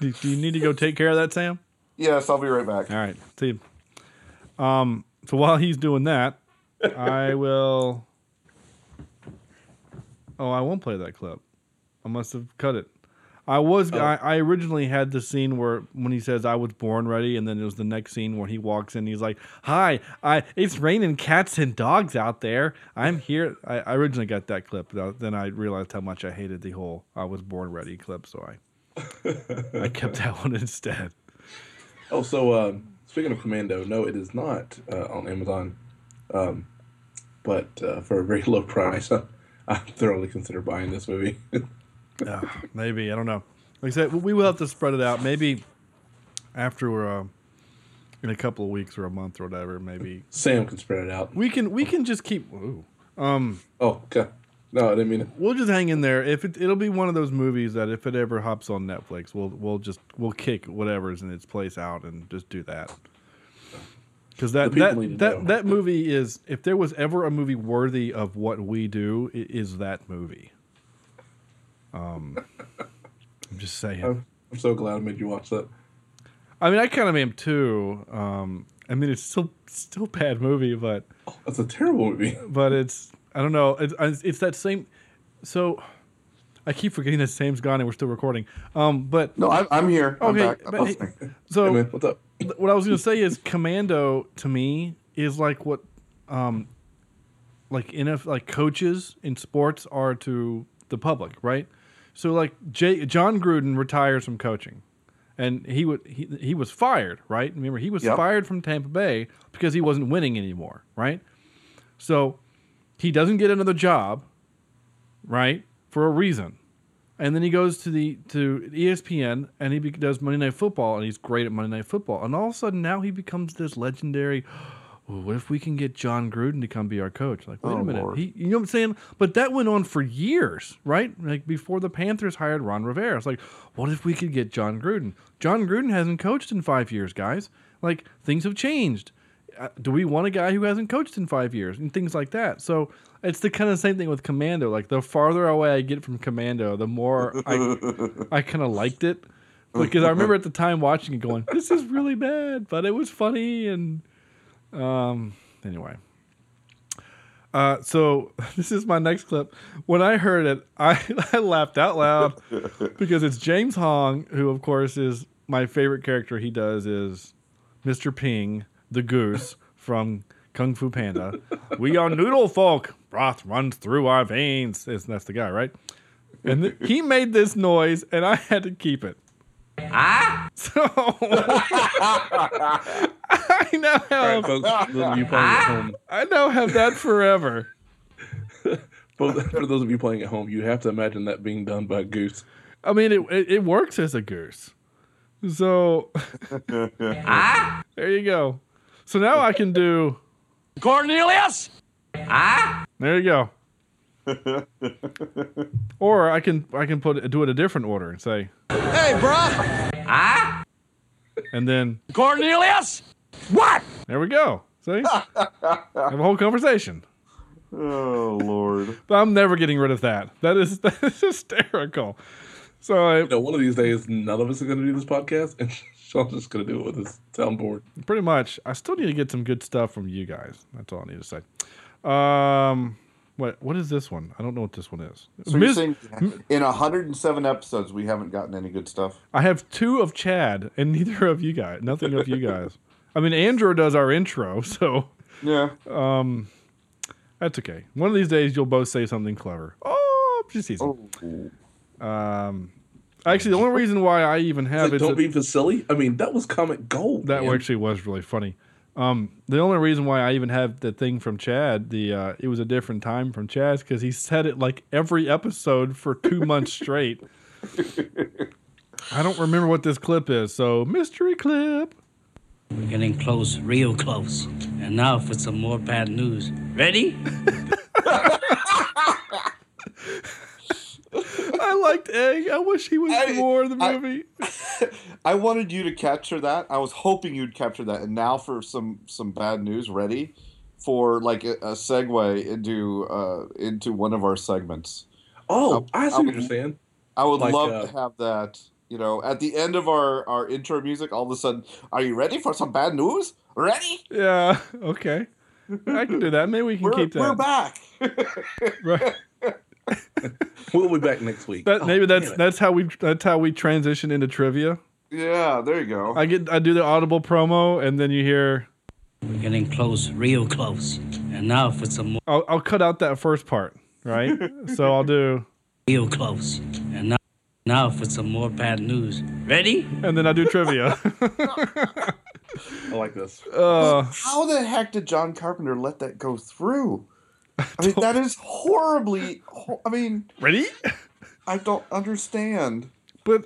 do, do you need to go take care of that, Sam? Yes, I'll be right back. All right. See. you. Um. So while he's doing that, I will. Oh, I won't play that clip. I must have cut it. I was. I, I originally had the scene where when he says I was born ready, and then it was the next scene where he walks in. He's like, "Hi, I it's raining cats and dogs out there. I'm here." I, I originally got that clip. but Then I realized how much I hated the whole "I was born ready" clip, so I I kept that one instead. Oh, so uh, speaking of Commando, no, it is not uh, on Amazon, um, but uh, for a very low price. I thoroughly consider buying this movie. Yeah, maybe I don't know. Like I said, we will have to spread it out. Maybe after uh, in a couple of weeks or a month or whatever. Maybe Sam can spread it out. we can we can just keep. Ooh, um, Oh, okay. No, I didn't mean it. we'll just hang in there. If it, it'll be one of those movies that if it ever hops on Netflix, we'll we'll just we'll kick whatever's in its place out and just do that. Because that that that, know. that movie is if there was ever a movie worthy of what we do, it is that movie. Um, I'm just saying. I'm, I'm so glad I made you watch that. I mean, I kind of am too. Um, I mean, it's still still a bad movie, but That's a terrible movie. but it's I don't know. It's it's it's that same. So I keep forgetting that Sam's gone and we're still recording. Um, but No, I'm, I'm here. I'm okay. back. I'm but hey, so Hey, man, what's up? what I was gonna say is Commando to me is like what, um, like NF like coaches in sports are to the public, right? So like Jay, Jon Gruden retires from coaching, and he would he he was fired, right? Remember he was Yep. fired from Tampa Bay because he wasn't winning anymore, right? So he doesn't get another job, right, for a reason. And then he goes to the to ESPN and he be, does Monday Night Football and he's great at Monday Night Football. And all of a sudden now he becomes this legendary. "Oh, what if we can get Jon Gruden to come be our coach? Like, wait Oh, a minute, Lord. he, you know what I'm saying? But that went on for years, right? Like before the Panthers hired Ron Rivera. It's like, what if we could get Jon Gruden? Jon Gruden hasn't coached in five years, guys. Like things have changed. uh, do we want a guy who hasn't coached in five years and things like that? So it's the kind of same thing with Commando. Like the farther away I get from Commando, the more I I kind of liked it because I remember at the time watching it going, "This is really bad," but it was funny and um anyway. Uh, so this is my next clip. When I heard it, I, I laughed out loud because it's James Hong, who of course is my favorite character. He does is Mr. Ping, the goose from Kung Fu Panda. we are noodle folk. Broth runs through our veins. That's, that's the guy, right? And th- he made this noise, and I had to keep it. Ah! So I now have. All right, folks, those you playing at home, I now have that forever. both, for those of you playing at home, you have to imagine that being done by a goose. I mean, it it, it works as a goose. So Ah? there you go. So now I can do. Cornelius? Ah? There you go. Or I can I can put it, do it a different order and say, Hey, bruh. Ah? and then Cornelius? What? there we go. See, have a whole conversation. Oh Lord! But I'm never getting rid of that. That is that is hysterical. So I, You know, one of these days, none of us are going to do this podcast, and Sean's just going to do it with his soundboard. pretty much, I still need to get some good stuff from you guys. That's all I need to say. Um, what what is this one? I don't know what this one is. So you're saying in 107 episodes we haven't gotten any good stuff? I have two of Chad and neither of you guys. Nothing of you guys. I mean, Andrew does our intro, so Yeah. um, that's okay. One of these days, you'll both say something clever. Oh, just easy. Um, actually, the only reason why I even have Like, it don't be silly. I mean, that was comic gold. that man. actually was really funny. Um, the only reason why I even have the thing from Chad, the uh, it was a different time from Chad, because he said it like every episode for two months straight. I don't remember what this clip is, so mystery clip. We're getting close, real close. And now for some more bad news. Ready? I liked Egg. I wish he was more in the movie. I wanted you to capture that. I was hoping you'd capture that. And now for some some bad news, ready for like a, a segue into uh into one of our segments. Oh, I see what would- you're saying. I would Like, love uh, to have that. You know, at the end of our our intro music, all of a sudden, are you ready for some bad news? Ready? Yeah. Okay. I can do that. Maybe we can We're, keep that. we're back. Right. We'll be back next week. That, Oh, maybe that's that's how we that's how we transition into trivia. Yeah, there you go. I get I do the audible promo, and then you hear. We're getting close, real close. And now for some more I'll I'll cut out that first part, right? so I'll do, real close. And now, now for some more bad news. Ready? and then I do trivia. I like this. uh, How the heck did John Carpenter let that go through? I mean, that is horribly. ho- I mean, ready? I don't understand. But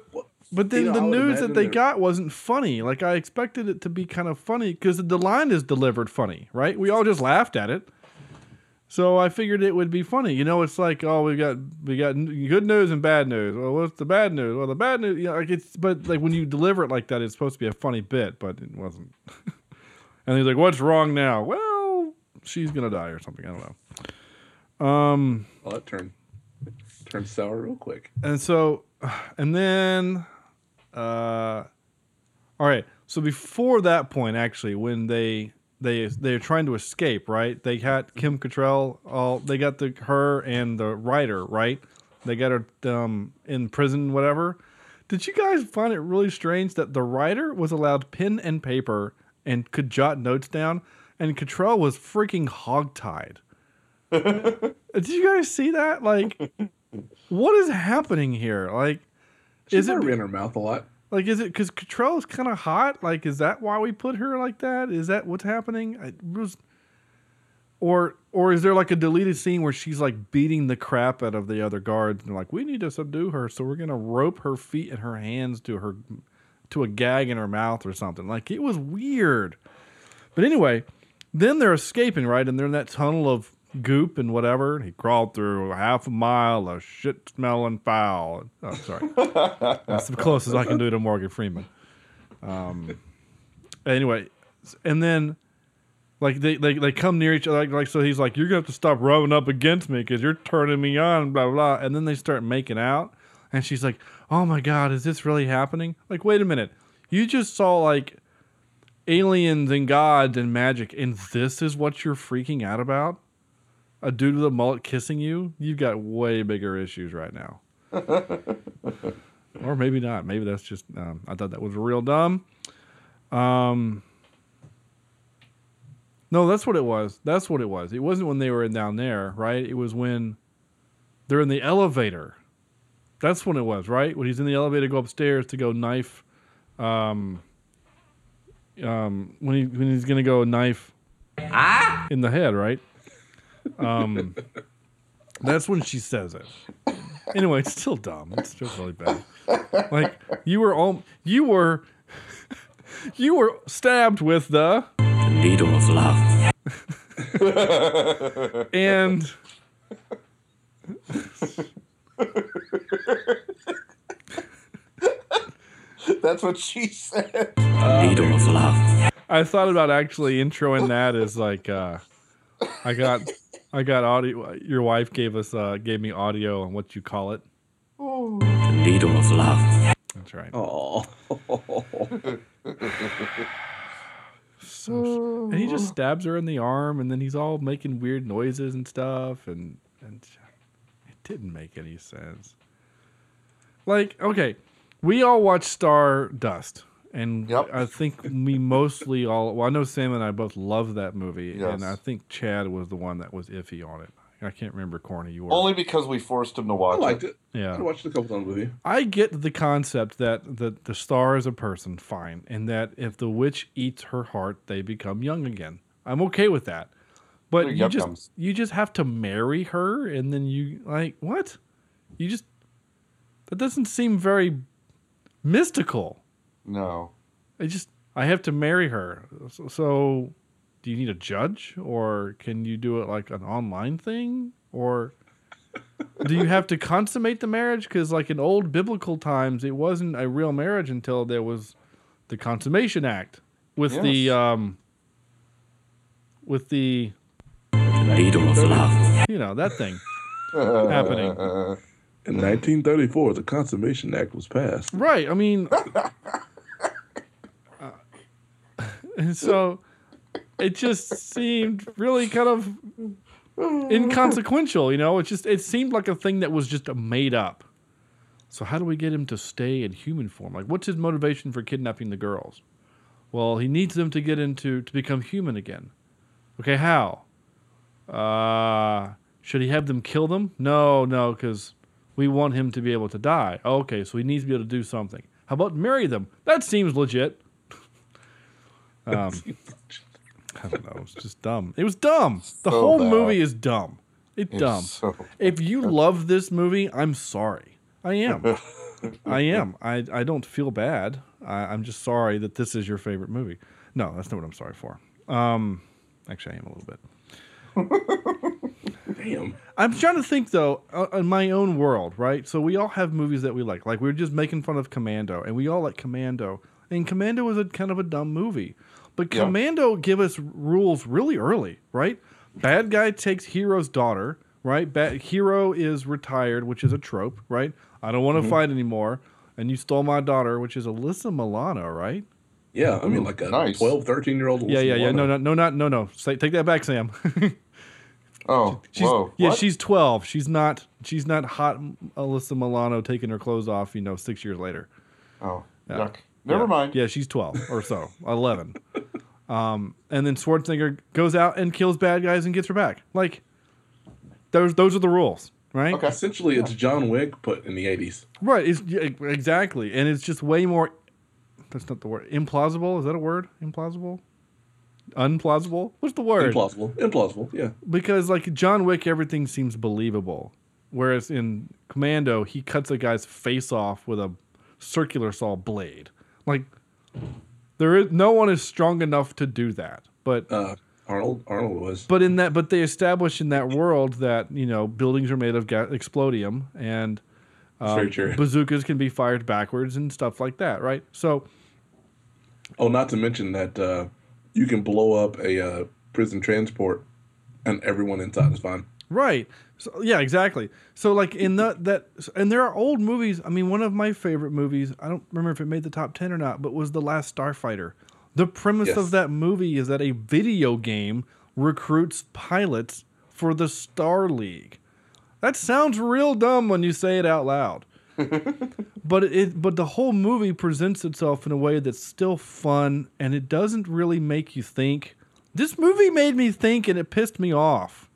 but then You know, the news that they they're- got wasn't funny. Like I expected it to be kind of funny because the line is delivered funny, right? We all just laughed at it. So I figured it would be funny. You know, it's like, oh, we got we got good news and bad news. Well, what's the bad news? Well, the bad news, you know, like it's but like when you deliver it like that, it's supposed to be a funny bit, but it wasn't. and he's like, "What's wrong now?" Well, she's gonna die or something. I don't know. Um, Oh, that turned turned sour real quick. and so, and then, uh, all right. So before that point, actually, when they they they're trying to escape, right? They got Kim Cattrall. All they got the her and the writer, right? They got her um, in prison, whatever. Did you guys find it really strange that the writer was allowed pen and paper and could jot notes down, and Cattrall was freaking hogtied? Did you guys see that? Like, what is happening here? Like, She's is it in her mouth a lot. like is it because Cattrall is kind of hot? Like, is that why we put her like that? Is that what's happening? I was, or or is there like a deleted scene where she's like beating the crap out of the other guards and like we need to subdue her, so we're gonna rope her feet and her hands to her to a gag in her mouth or something? Like it was weird. But anyway, then they're escaping, right? And they're in that tunnel of goop and whatever. He crawled through half a mile of shit smelling foul. Oh, sorry. That's the closest I can do to Morgan Freeman. Um, anyway, and then Like they, they they come near each other. Like, like so, he's like, "You're gonna have to stop rubbing up against me because you're turning me on." Blah blah. And then they start making out, and she's like, "Oh my god, is this really happening?" Like, wait a minute, you just saw like aliens and gods and magic, and this is what you're freaking out about? A dude with a mullet kissing you? You've got way bigger issues right now. or maybe not. Maybe that's just. Um, I thought that was real dumb. Um. No, that's what it was. That's what it was. It wasn't when they were in down there, right? It was when they're in the elevator. That's when it was, right? When he's in the elevator, go upstairs to go knife. Um. Um. When he when he's gonna go knife. Ah. In the head, right? Um. that's when she says it. Anyway, it's still dumb. It's still really bad. Like you were all you were you were stabbed with the needle of love. and That's what she said. needle of love. I thought about actually introing that as like uh I got I got audio your wife gave us uh gave me audio on what you call it. The needle of love. That's right. Oh. So, and he just stabs her in the arm, and then he's all making weird noises and stuff, and and it didn't make any sense. Like, okay, we all watched Stardust, and I think we mostly all. Well, I know Sam and I both love that movie, and I think Chad was the one that was iffy on it. I can't remember, Corny, you were. Only because we forced him to watch I liked it. Yeah. I watched it a couple times with you. I get the concept that that the star is a person, fine, and that if the witch eats her heart, they become young again. I'm okay with that. But They're you just yum-yums. you just have to marry her, and then you like what? You just that doesn't seem very mystical. No. I just I have to marry her. So, so do you need a judge, or can you do it like an online thing, or do you have to consummate the marriage? Because like in old biblical times, it wasn't a real marriage until there was the consummation act with the um with the needle of love. you know that thing happening. In 1934, the Consummation Act was passed. Right. I mean, uh, and so it just seemed really kind of inconsequential. You know, it just it seemed like a thing that was just made up. So how do we get him to stay in human form? Like, what's his motivation for kidnapping the girls? Well, he needs them to get into to become human again. Okay, how? Uh, should he have them kill them? No, no, because we want him to be able to die. Okay, so he needs to be able to do something. How about marry them? That seems legit. um, I don't know. It's just dumb. It was dumb. The So whole bad. movie is dumb. It's It's dumb. so if you love this movie, I'm sorry. I am. I am. I, I don't feel bad. I, I'm just sorry that this is your favorite movie. No, that's not what I'm sorry for. Um, actually, I am a little bit. Damn. I'm trying to think though, uh, in my own world, right? So we all have movies that we like. Like we were just making fun of Commando, and we all like Commando. And Commando was a kind of a dumb movie, but Yeah. Commando give us rules really early, right? Bad guy takes hero's daughter, right? Bad hero is retired, which is a trope, right? I don't want to Mhm. fight anymore, and you stole my daughter, which is Alyssa Milano, right? Yeah, I mean, like a Nice. 12, 13 year old. Yeah, yeah, yeah. No, no, no, not no, no. Say, take that back, Sam. Oh, She's, whoa. Yeah, what? she's 12. She's not she's not hot Alyssa Milano taking her clothes off, you know, 6 years later. Oh, Yeah. yuck. Never Yeah. mind. Yeah, she's 12 or so, 11. Um, and then Schwarzenegger goes out and kills bad guys and gets her back. Like those those are the rules, right? Essentially, it's John Wick put in the 80s. Right, it's exactly. And it's just way more that's not the word. Implausible? Is that a word? Implausible? Unplausible? What's the word? Implausible. Implausible, yeah. because like John Wick, everything seems believable, whereas in Commando, he cuts a guy's face off with a circular saw blade. Like there is no one is strong enough to do that. But Uh, Arnold Arnold was. but in that but they establish in that world that you know buildings are made of ga- explodium and um, bazookas can be fired backwards and stuff like that, right? So Oh, not to mention that uh, you can blow up a uh, prison transport, and everyone inside is fine. Right. So, yeah, exactly. So like in that that and there are old movies. I mean, one of my favorite movies. I don't remember if it made the top ten or not, but was the Last Starfighter. The premise Yes. of that movie is that a video game recruits pilots for the Star League. That sounds real dumb when you say it out loud. But it but the whole movie presents itself in a way that's still fun and it doesn't really make you think. This movie made me think and it pissed me off.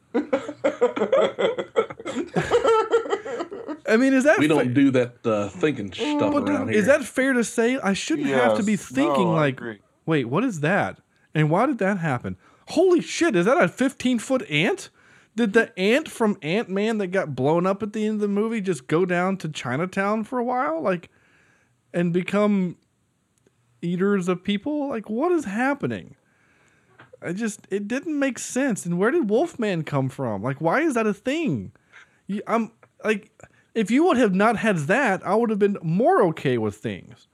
I mean, is that we don't do that uh, thinking stuff but around is here. that fair to say? I shouldn't have to be thinking No, like, agree. wait, what is that? And why did that happen? Holy shit, is that a 15 foot ant? Did the ant from Ant Man that got blown up at the end of the movie just go down to Chinatown for a while? Like, and become eaters of people? Like, what is happening? I just, it didn't make sense. And where did Wolfman come from? Like, why is that a thing? I'm like, if you would have not had that, I would have been more okay with things.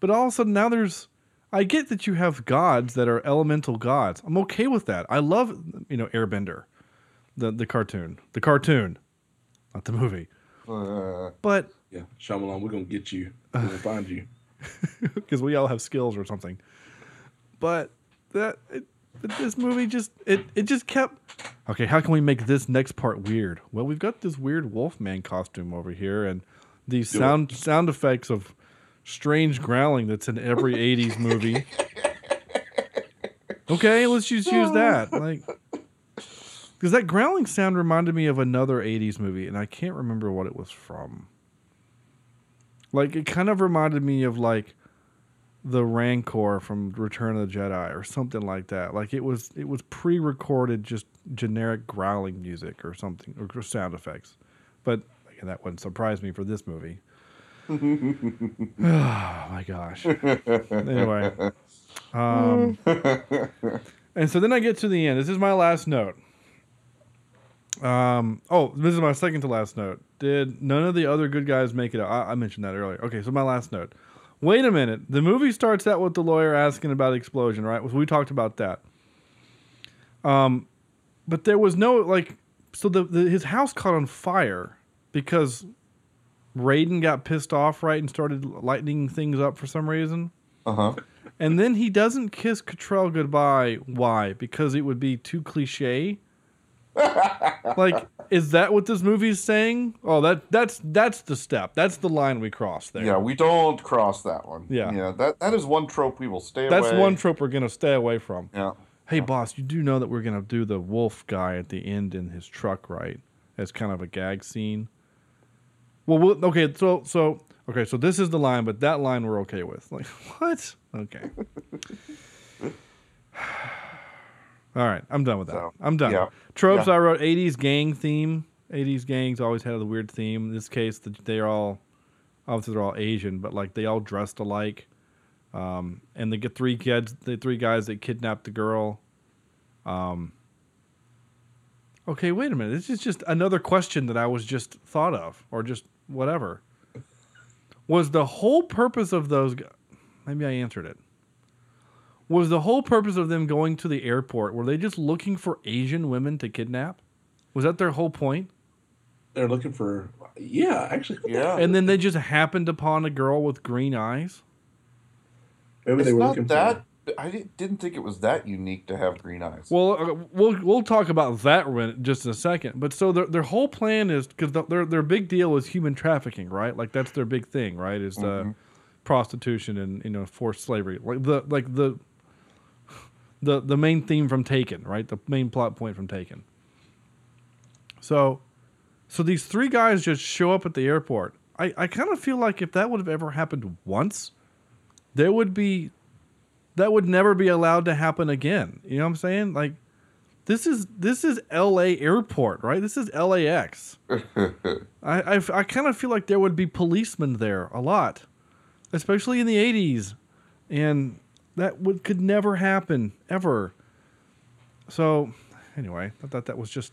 But all of a sudden now there's, I get that you have gods that are elemental gods. I'm okay with that. I love, you know, Airbender, the the cartoon, the cartoon, not the movie. Uh, But yeah, Shyamalan, we're gonna get you. We're gonna find you. because we all have skills or something. But that it, this movie just it it just kept. Okay, how can we make this next part weird? Well, we've got this weird Wolfman costume over here, and these Do it. sound sound effects of strange growling that's in every '80s movie. Okay, let's just use that. Like, because that growling sound reminded me of another '80s movie, and I can't remember what it was from. Like, it kind of reminded me of like the Rancor from Return of the Jedi or something like that. Like it was it was pre-recorded just generic growling music or something or sound effects. But again, that wouldn't surprise me for this movie. oh my gosh. anyway. Um, and so then I get to the end. This is my last note. Um, oh, this is my second to last note. Did none of the other good guys make it out? I, I mentioned that earlier. Okay, so my last note. Wait a minute. The movie starts out with the lawyer asking about the explosion, right? We talked about that. Um, but there was no like, so the, the his house caught on fire because Raiden got pissed off, right, and started lighting things up for some reason. Uh huh. And then he doesn't kiss Cattrall goodbye. Why? Because it would be too cliche. Like, is that what this movie's saying? Oh, that that's that's the step. That's the line we cross there. Yeah, we don't cross that one. Yeah. Yeah, that, that is one trope we will stay That's away. one trope we're gonna stay away from. Yeah. Hey, boss, you do know that we're gonna do the wolf guy at the end in his truck, right? As kind of a gag scene. Well, we'll okay. So so okay. So this is the line, but that line we're okay with. Like what? Okay. All right, I'm done with that. I'm done. yeah. Tropes Yeah. I wrote 80s gang theme. 80s gangs always had a weird theme. In this case, th- they're all obviously they're all Asian, but like they all dressed alike. Um, and they get three kids, the three guys that kidnapped the girl. Um, okay, wait a minute. This is just another question that I was just thought of, or just whatever. Was the whole purpose of those? Maybe I answered it. Was the whole purpose of them going to the airport? Were they just looking for Asian women to kidnap? Was that their whole point? They're looking for yeah, actually. Yeah. And then they just happened upon a girl with green eyes. Maybe it's they were not looking that. I didn't, didn't think it was that unique to have green eyes. Well, uh, we'll we'll talk about that in just a second. But so their their whole plan is because their their big deal is human trafficking, right? Like that's their big thing, right? Is the Mhm. prostitution and you know forced slavery, like the like the the the main theme from Taken, right? The main plot point from Taken. So, so these three guys just show up at the airport. I I kind of feel like if that would have ever happened once, there would be that would never be allowed to happen again. You know what I'm saying? Like this is this is L.A. airport, right? This is LAX. I I, I kind of feel like there would be policemen there a lot, especially in the '80s, and that would could never happen ever. So, anyway, I thought that was just.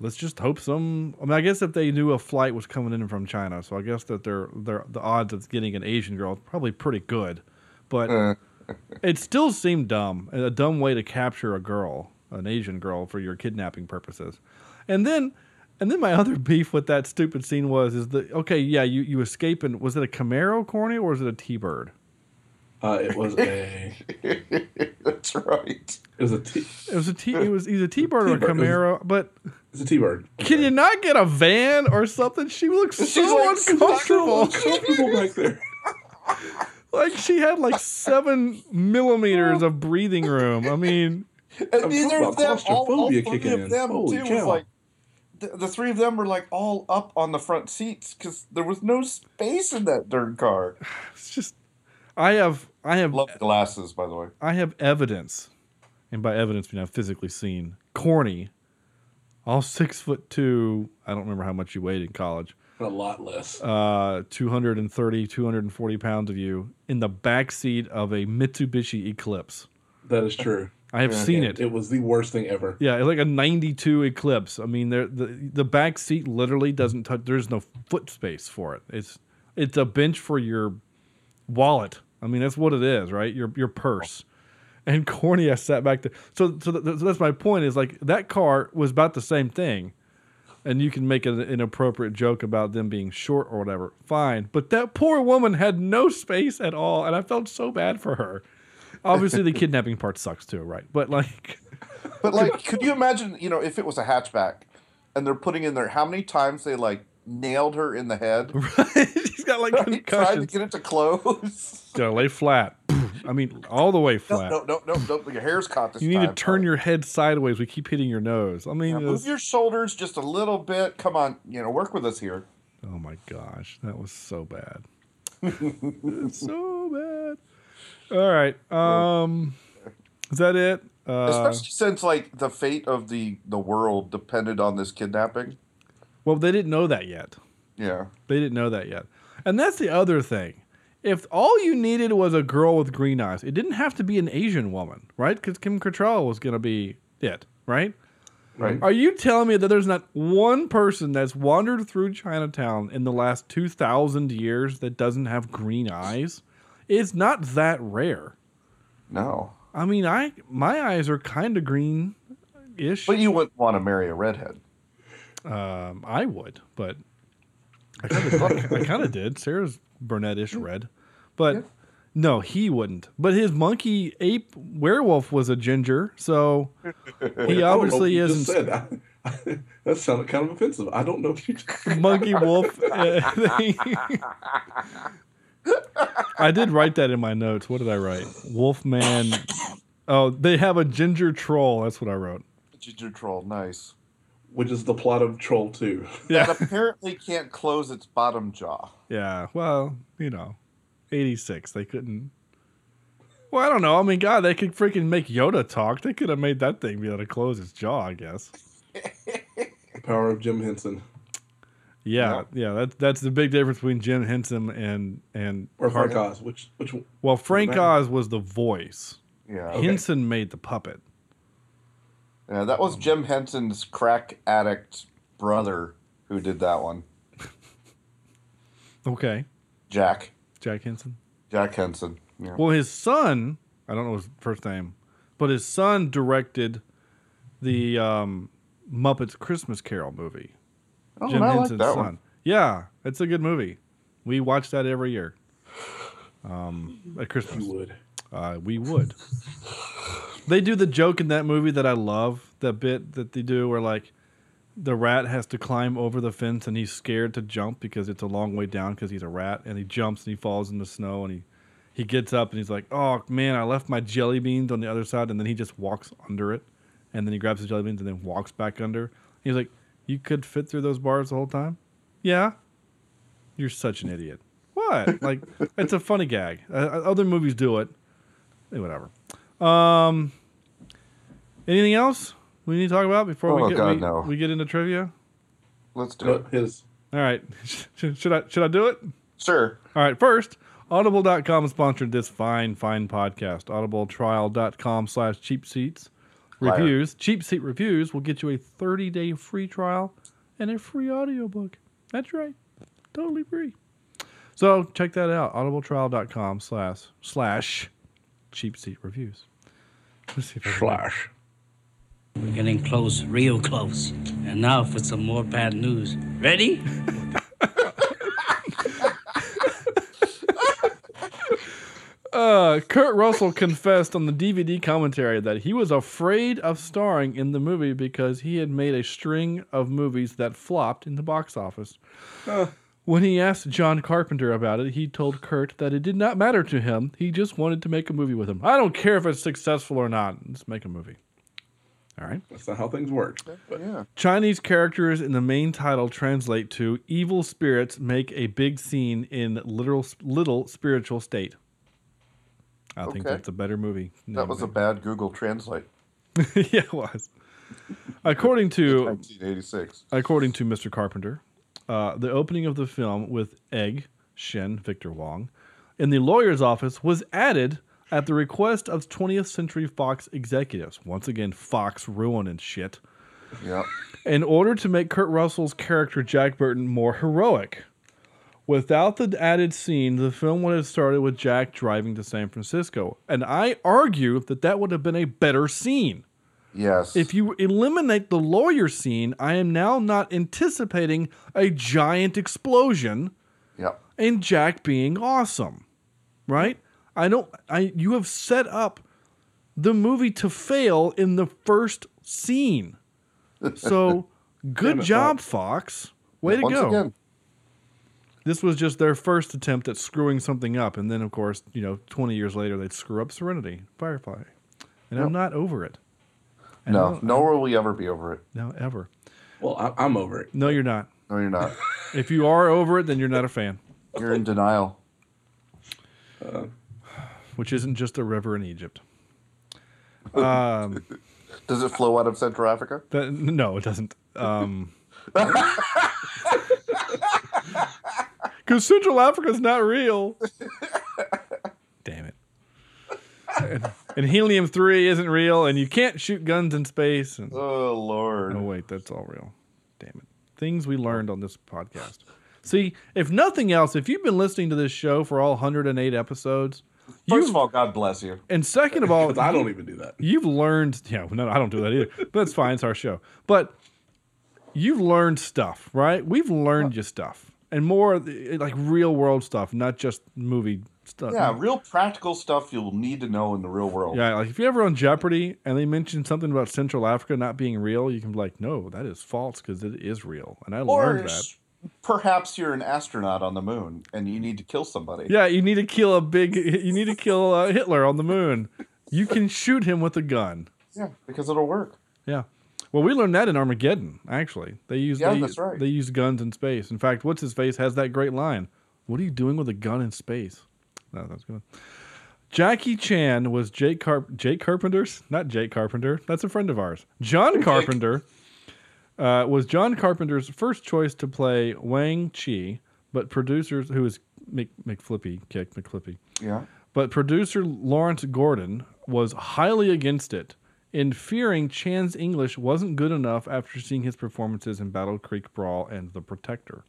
Let's just hope some. I mean, I guess if they knew a flight was coming in from China, so I guess that they're, they're the odds of getting an Asian girl is probably pretty good, but Uh. it still seemed dumb, a dumb way to capture a girl, an Asian girl, for your kidnapping purposes. And then, and then my other beef with that stupid scene was is the okay, yeah, you you escape and was it a Camaro, corny, or was it a T-bird? Uh, it was a. That's right. It was a T. It was a T. It was either T-bird or a T-bird. It was- Camaro, but It's a T-bird. can you not get a van or something? She looks She's so like uncomfortable. Comfortable back there. like she had like seven millimeters of breathing room. I mean, And neither of them, all, all three of in. them Holy too, was like the, the three of them were like all up on the front seats because there was no space in that darn car. it's just I have I have Love glasses, by the way. I have evidence, and by evidence, mean I've physically seen corny, all six foot two. I don't remember how much you weighed in college. A lot less. Uh, 230, 240 pounds of you in the back seat of a Mitsubishi Eclipse. That is true. I have seen it. It was the worst thing ever. Yeah, like a 92 Eclipse. I mean, there the the back seat literally doesn't touch. There's no foot space for it. It's it's a bench for your wallet. I mean, that's what it is, right? Your your purse. And corny, I sat back there. So so, th- so that's my point. Is like that car was about the same thing, and you can make an inappropriate joke about them being short or whatever. Fine, but that poor woman had no space at all, and I felt so bad for her. Obviously, the kidnapping part sucks too, right? But like. But like, could you imagine, you know, if it was a hatchback and they're putting in there how many times they like nailed her in the head? She's got like Right? Trying to get it to close. Gotta lay flat. I mean, all the way flat. no, no, no, no. Your hair's caught this you need time. to turn your head sideways. We keep hitting your nose. I mean, Yeah, move your shoulders just a little bit. Come on, you know, work with us here. oh my gosh, that was so bad. So bad. All right. Um, is that it? Uh, Especially since like the fate of the the world depended on this kidnapping. well, they didn't know that yet. Yeah. They didn't know that yet. And that's the other thing. If all you needed was a girl with green eyes, it didn't have to be an Asian woman, right? Because Kim Cattrall was going to be it, right? Right. Are you telling me that there's not one person that's wandered through Chinatown in the last 2,000 years that doesn't have green eyes? It's not that rare. No. I mean, I my eyes are kind of green ish. But you wouldn't want to marry a redhead. Um, I would, but I kind of, I kind of did. Sarah's brunette-ish red, but no, he wouldn't. But his monkey ape werewolf was a ginger, so he I don't know obviously what isn't said. I- that sounded kind of offensive. I don't know if you. monkey wolf. uh, I did write that in my notes. What did I write? Wolfman. Oh, they have a ginger troll. That's what I wrote. Ginger troll, nice. Which is the plot of Troll Two. Yeah. That apparently can't close its bottom jaw. Yeah, well, you know, 86. They couldn't. Well, I don't know. I mean, God, they could freaking make Yoda talk. They could have made that thing be able to close its jaw, I guess. The power of Jim Henson Yeah, yeah. That's that's the big difference between Jim Henson and and or Frank Hart- Oz. Which which? Well, Frank matter. Oz was the voice. Yeah. Henson made the puppet. Yeah, that was Jim Henson's crack addict brother who did that one. Okay, Jack. Jack Henson. Jack Henson. Yeah. Well, his son, I don't know his first name, but his son directed the um, Muppets Christmas Carol movie. Oh, and I like that one. Yeah, it's a good movie. We watch that every year. Um, at Christmas. We would. Uh, we would. they do the joke in that movie that I love. That bit that they do where like the rat has to climb over the fence and he's scared to jump because it's a long way down because he's a rat and he jumps and he falls in the snow and he he gets up and he's like, "Oh man, I left my jelly beans on the other side," and then he just walks under it, and then he grabs the jelly beans and then walks back under. He's like, "You could fit through those bars the whole time." Yeah, you're such an idiot. What? Like, it's a funny gag. Uh, other movies do it. Eh, whatever. Um, anything else we need to talk about before Oh, we get God, we, no. we get into trivia? Let's do it. His All right. should, should I should I do it? Sure. All right. First, audible.com sponsored this fine, fine podcast. Audibletrial.com slash cheap seats. Liar. Reviews. Cheap seat reviews will get you a 30 day free trial and a free audiobook. That's right. Totally free. So check that out. Audibletrial.com slash slash cheap seat reviews. Let's see if I can- Slash. We're getting close, real close. And now for some more bad news. Ready? Uh, Kurt Russell confessed on the DVD commentary that he was afraid of starring in the movie because he had made a string of movies that flopped in the box office. When he asked John Carpenter about it, he told Kurt that it did not matter to him. He just wanted to make a movie with him. I don't care if it's successful or not. Let's make a movie. All right. That's not how things work. But yeah. Chinese characters in the main title translate to evil spirits make a big scene in literal little spiritual state. I think that's a better movie. That was a bad Google Translate. yeah, it was. According to 1986. according to Mr. Carpenter, uh, the opening of the film with Egg Shen Victor Wong in the lawyer's office was added at the request of 20th Century Fox executives. Once again, Fox ruining shit. Yeah. In order to make Kurt Russell's character Jack Burton more heroic. Without the added scene, the film would have started with Jack driving to San Francisco. And I argue that that would have been a better scene. Yes. If you eliminate the lawyer scene, I am now not anticipating a giant explosion Yep. and Jack being awesome. Right? I don't I you have set up the movie to fail in the first scene. So good it, job, Fox. Way to Once go. again. This was just their first attempt at screwing something up, and then of course, you know, twenty years later they'd screw up Serenity, Firefly. And I'm not over it. And No, I don't- nor will we ever be over it. No, ever. Well, I, I'm over it. No, you're not. No, you're not. If you are over it, then you're not a fan. You're in denial. Which isn't just a river in Egypt. Um, Does it flow out of Central Africa? that, no, it doesn't. Um, Because Central Africa's not real. Damn it. And, and helium three isn't real, and you can't shoot guns in space. And, Oh Lord. oh wait, that's all real. Damn it. Things we learned on this podcast. See, if nothing else, if you've been listening to this show for all 108 episodes, First of all, God bless you. and second of all, 'Cause I don't even do that. You've learned, yeah, no, I don't do that either. But that's fine. It's our show. But you've learned stuff, right? We've learned you stuff and more like real world stuff, not just movie stuff. Yeah, real practical stuff you'll need to know in the real world. Yeah, like if you're ever on Jeopardy and they mention something about Central Africa not being real, you can be like, no, that is false because it is real. And I Or learned that. perhaps you're an astronaut on the moon and you need to kill somebody. Yeah, you need to kill a big, you need to kill uh, Hitler on the moon. You can shoot him with a gun. Yeah, because it'll work. Yeah. Well, we learned that in Armageddon. Actually, they use Yeah, they, that's right. They use guns in space. In fact, what's his face has that great line. What are you doing with a gun in space? No, that's good. Jackie Chan was Jake Carp Jake Carpenter's not Jake Carpenter. That's a friend of ours. John Carpenter uh, was John Carpenter's first choice to play Wang Chi, but producers who is Mc, McFlippy Kick McFlippy. Yeah. But producer Lawrence Gordon was highly against it, in fearing Chan's English wasn't good enough after seeing his performances in Battle Creek Brawl and The Protector.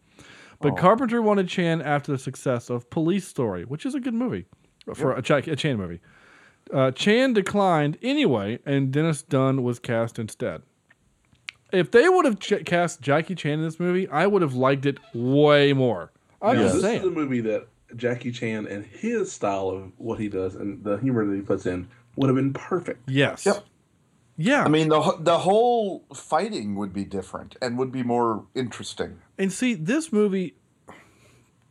But Oh. Carpenter wanted Chan after the success of Police Story, which is a good movie for a, Ch- a Chan movie. Uh, Chan declined anyway, and Dennis Dun was cast instead. If they would have ch- cast Jackie Chan in this movie, I would have liked it way more. I'm Now, just this is a movie that Jackie Chan and his style of what he does and the humor that he puts in would have been perfect. Yes. Yep. Yeah. I mean, the the whole fighting would be different and would be more interesting. And see, this movie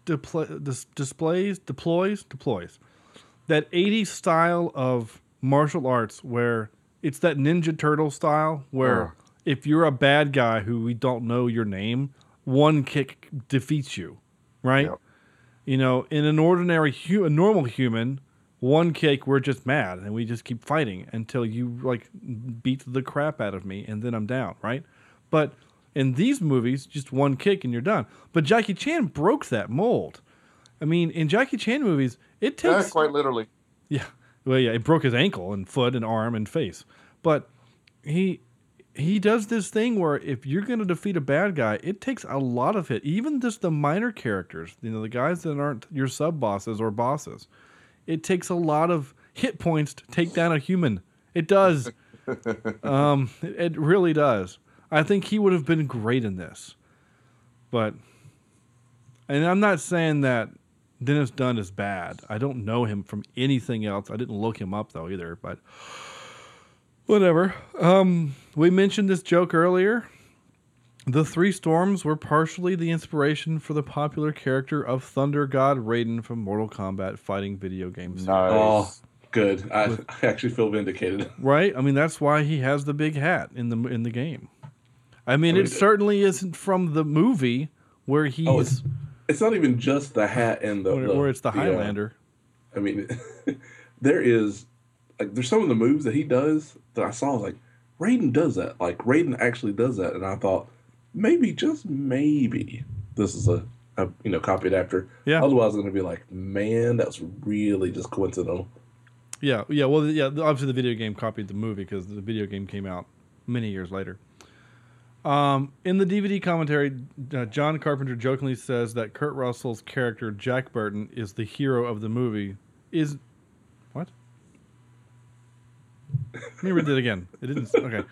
depl- dis- displays, deploys, deploys that 80s style of martial arts where it's that Ninja Turtle style where Ugh. if you're a bad guy who we don't know your name, one kick defeats you, right? Yep. You know, in an ordinary, hu- a normal human, one kick, we're just mad and we just keep fighting until you like beat the crap out of me and then I'm down, right? But in these movies, just one kick and you're done. But Jackie Chan broke that mold. I mean, in Jackie Chan movies, it Yeah, takes quite literally. yeah. Well, yeah, it broke his ankle and foot and arm and face. But he he does this thing where if you're going to defeat a bad guy, it takes a lot of hit, Even just the minor characters, you know, the guys that aren't your sub bosses or bosses. It takes a lot of hit points to take down a human. It does. um, it, it really does. I think he would have been great in this. But, and I'm not saying that Dennis Dun is bad. I don't know him from anything else. I didn't look him up though either, but whatever. Um, we mentioned this joke earlier. The three storms were partially the inspiration for the popular character of Thunder God Raiden from Mortal Kombat fighting video games. Oh, good. I, I actually feel vindicated. Right? I mean, that's why he has the big hat in the in the game. I mean, I mean, it certainly isn't from the movie where he's Oh, it's, it's not even just the hat and the. where, where it's the Highlander. I mean, there is like there's some of the moves that he does that I saw I was like Raiden does that. Like Raiden actually does that, and I thought maybe just maybe this is a, a you know copied after. Yeah. Otherwise, I'm gonna be like, man, that was really just coincidental. Yeah, yeah. Well, yeah. Obviously, the video game copied the movie because the video game came out many years later. Um, in the DVD commentary, uh, John Carpenter jokingly says that Kurt Russell's character Jack Burton is the hero of the movie. Is? Let me read it again. It didn't. Okay.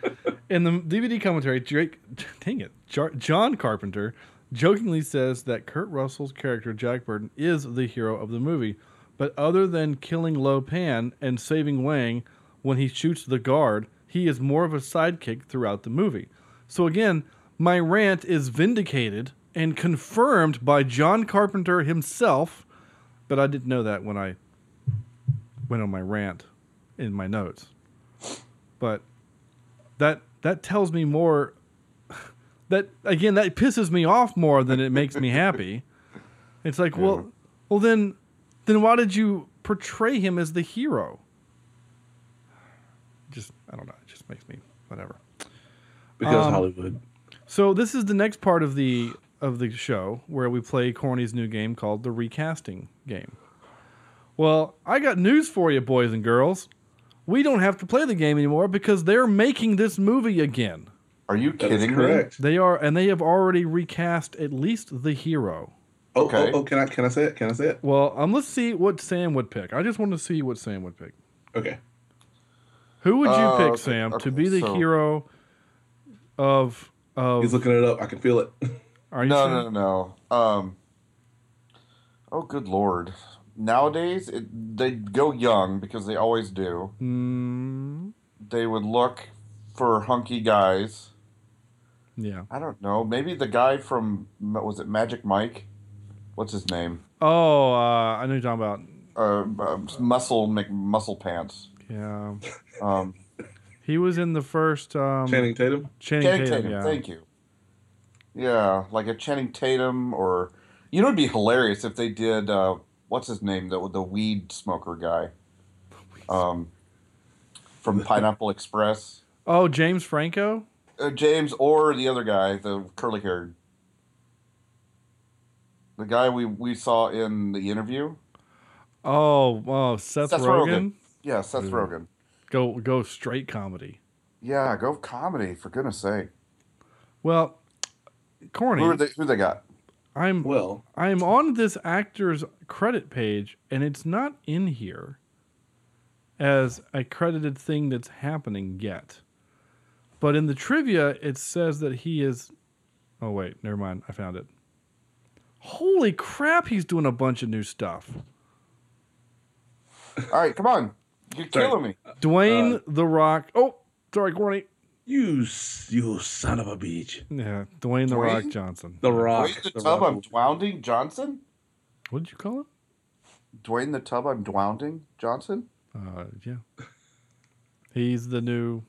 In the DVD commentary, Drake, dang it, John Carpenter jokingly says that Kurt Russell's character Jack Burton is the hero of the movie, but other than killing Lo Pan and saving Wang when he shoots the guard, he is more of a sidekick throughout the movie. So again, my rant is vindicated and confirmed by John Carpenter himself, but I didn't know that when I went on my rant in my notes. But that that tells me more that again that pisses me off more than it makes me happy. It's like, well, well then then why did you portray him as the hero? Just I don't know, it just makes me whatever. Because Um, Hollywood. So this is the next part of the of the show where we play Corny's new game called the recasting game. Well, I got news for you, boys and girls. We don't have to play the game anymore because they're making this movie again. Are you That is kidding correct. They are, and they have already recast at least the hero. Oh, Okay. oh, oh, can I can I say it? Can I say it? Well, um, let's see what Sam would pick. I just want to see what Sam would pick. Okay. Who would you Uh, pick, okay, Sam, to be the so- hero of of? He's looking it up. I can feel it. are you No, Sam? no, no. Um. Oh, good lord! Nowadays, it, they go young because they always do. Mm, They would look for hunky guys. yeah. I don't know. Maybe the guy from was it Magic Mike? What's his name? Oh, uh, I know you're talking about. Uh, uh muscle Mc, muscle pants. Yeah, Um, he was in the first um, Channing Tatum. Channing, Channing Tatum. Tatum. yeah. Thank you. Yeah, like a Channing Tatum, or you know, it'd be hilarious if they did. What's his name? The the weed smoker guy. Um, from Pineapple Express. Oh, James Franco. Uh, James or the other guy, the curly haired. The guy we, we saw in the interview. Oh, oh, Seth, Seth Rogen. Rogen. Yeah, Seth Ooh. Rogen. Go go straight comedy. Yeah, go comedy for goodness sake. Well, corny. Who they? Who they got? I'm Well, I'm on this actor's credit page, and it's not in here as a credited thing that's happening yet. But in the trivia, it says that he is. Oh wait, never mind. I found it. Holy crap! He's doing a bunch of new stuff. All right, come on. You're Sorry. killing me. Dwayne Uh, the Rock. Oh, sorry, corny. You you son of a bitch. Yeah, Dwayne the Dwayne? Rock Johnson. The Rock. Dwayne the, The tub Rock. I'm dwounding Johnson? What did you call him? Dwayne the tub I'm dwounding Johnson? Uh, yeah. He's the new.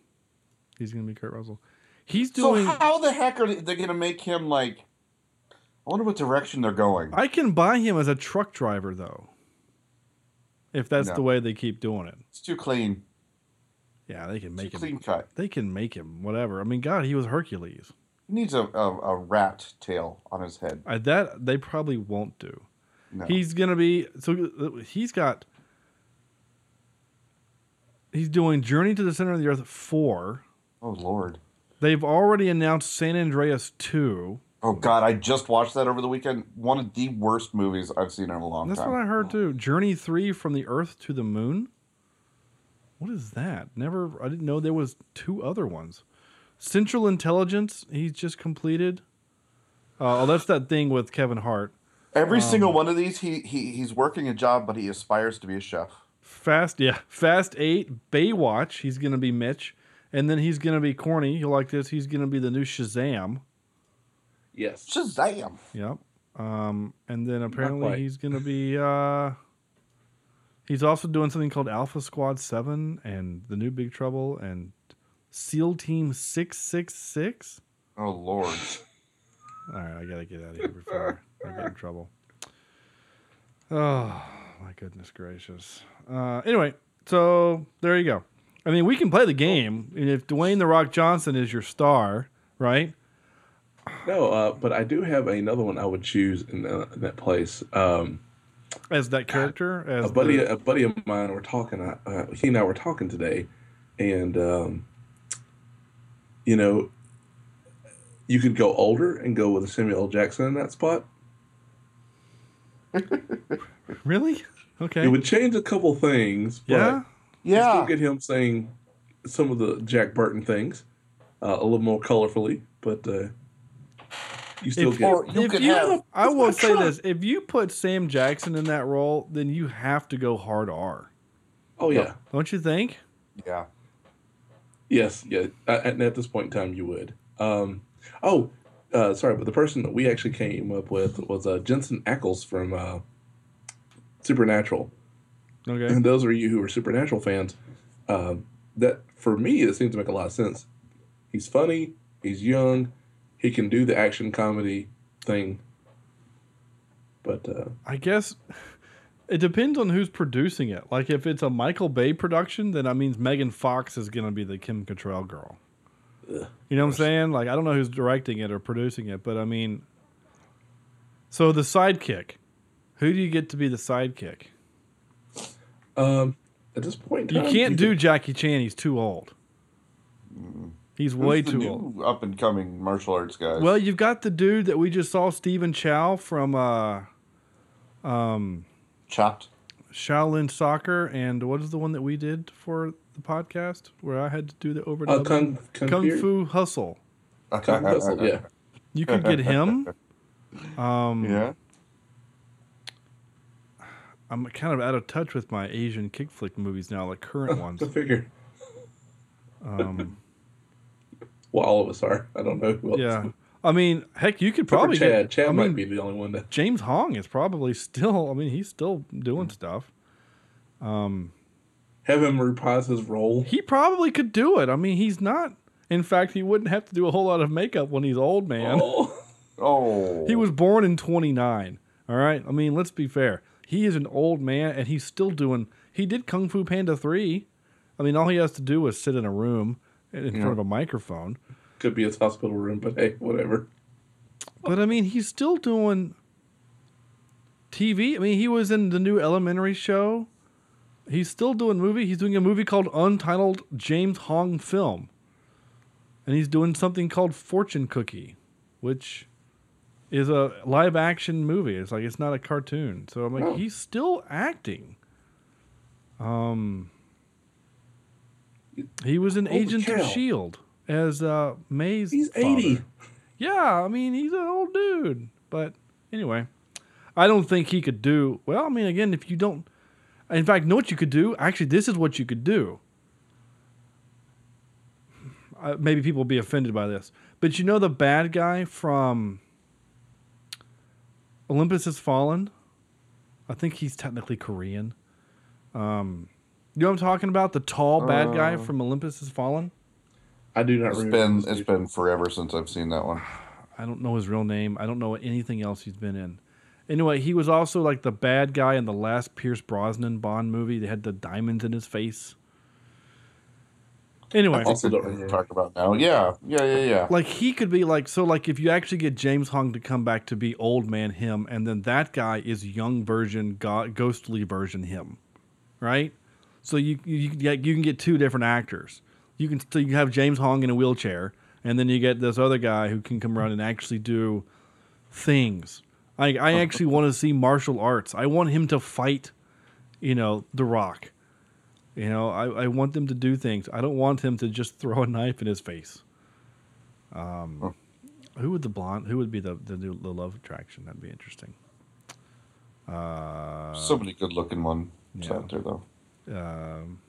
He's gonna be Kurt Russell. He's doing. So how the heck are they, they going to make him like? I wonder what direction they're going. I can buy him as a truck driver though. If that's No. the way they keep doing it. It's too clean. Yeah, they can make him. clean cut. They can make him whatever. I mean, God, he was Hercules. He needs a, a, a rat tail on his head. I, that they probably won't do. No. He's gonna be so. He's got. He's doing Journey to the Center of the Earth four. oh Lord. They've already announced San Andreas two. Oh God! I just watched that over the weekend. One of the worst movies I've seen in a long That's time. That's what I heard too. Journey three from the Earth to the Moon. What is that? Never. I didn't know there was two other ones. Central Intelligence. He's just completed. Uh, oh, that's that thing with Kevin Hart. Every Um, single one of these, he, he he's working a job, but he aspires to be a chef. Fast, yeah, Fast Eight, Baywatch. He's gonna be Mitch, and then he's gonna be corny. You like this? He's gonna be the new Shazam. Yes. Shazam. Yep. Um, and then apparently he's gonna be. Uh, he's also doing something called Alpha Squad Seven and the New Big Trouble and SEAL Team Six Six Six. Oh Lord. All right, I gotta get out of here before I get in trouble. Oh my goodness gracious. Uh, anyway, so there you go. I mean, we can play the game, and if Dwayne the Rock Johnson is your star, right? No, uh, but I do have another one I would choose in, uh, in that place. Um, As that character, as a buddy, the- a buddy of mine, were talking. Uh, uh, he and I were talking today, and um, you know, you could go older and go with a Samuel L. Jackson in that spot. really? Okay. It would change a couple things. But Yeah? you Yeah. still get him saying some of the Jack Burton things uh, a little more colorfully, but uh, you still If, get. if you, I will say this: if you put Sam Jackson in that role, then you have to go hard R. Oh yeah. Don't you think? Yeah. Yes, yeah. At, at- at this point in time, you would. Um, oh, uh, sorry, but the person that we actually came up with was uh, Jensen Ackles from uh, Supernatural. Okay. And those of you who are Supernatural fans. Um, that for me, it seems to make a lot of sense. He's funny. He's young. He can do the action comedy thing. But uh, I guess it depends on who's producing it. Like if it's a Michael Bay production, then that means Megan Fox is going to be the Kim Cattrall girl. You know what I'm saying? Like I don't know who's directing it or producing it, but I mean, so the sidekick. Who do you get to be the sidekick? um, at this point, in You can't do could- Jackie Chan. He's too old. He's way Who's the too new old. Up and coming martial arts guys. Well, you've got the dude that we just saw, Stephen Chow from uh, um, Chopped. Shaolin Soccer, and what is the one that we did for the podcast where I had to do the overdub? Uh, Kung- Kung Fury? Fu Hustle. Kung Hustle, yeah. You could get him. Um, yeah. I'm kind of out of touch with my Asian kick flick movies now, like current ones. I figure. Um, Well, all of us are. I don't know who else. yeah. I mean, heck, you could probably Chad. get. Chad I might mean, be the only one that. James Hong is probably still. I mean, he's still doing stuff. Um, Have him reprise his role. he probably could do it. I mean, he's not. In fact, he wouldn't have to do a whole lot of makeup when he's old, man. Oh. He was born in 29. All right. I mean, let's be fair. He is an old man and he's still doing. He did Kung Fu Panda 3. I mean, all he has to do is sit in a room in in front of a microphone. Could be his hospital room, but hey, whatever. But I mean, he's still doing TV. I mean, he was in the new Elementary show. He's still doing movie. He's doing a movie called Untitled James Hong Film. And he's doing something called Fortune Cookie, which is a live action movie. It's like it's not a cartoon. So I'm like, Oh. he's still acting. Um he was an Holy agent cow. of Shield as uh May's He's father. 80. Yeah, I mean, he's an old dude. But anyway, I don't think he could do well. I mean, again, if you don't, in fact, know what you could do? Actually, this is what you could do. Uh, maybe people will be offended by this, but you know the bad guy from Olympus Has Fallen. I think he's technically Korean. Um, you know what I'm talking about? The tall bad guy Uh, from Olympus Has Fallen. I do not It's remember. been this it's dude. been forever since I've seen that one. I don't know his real name. I don't know anything else he's been in. Anyway, he was also like the bad guy in the last Pierce Brosnan Bond movie. They had the diamonds in his face. Anyway, I also don't remember talk about now. Yeah, yeah, yeah, yeah. like he could be like so like if you actually get James Hong to come back to be old man him and then that guy is young version go- ghostly version him. Right? So you you you can get two different actors. You can so you have James Hong in a wheelchair and then you get this other guy who can come around and actually do things. I I actually want to see martial arts. I want him to fight, you know, The Rock. You know, I, I want them to do things. I don't want him to just throw a knife in his face. Um, who would the blonde? Who would be the the, new- the love attraction? That'd be interesting. Uh, so many good looking ones yeah. out there though um,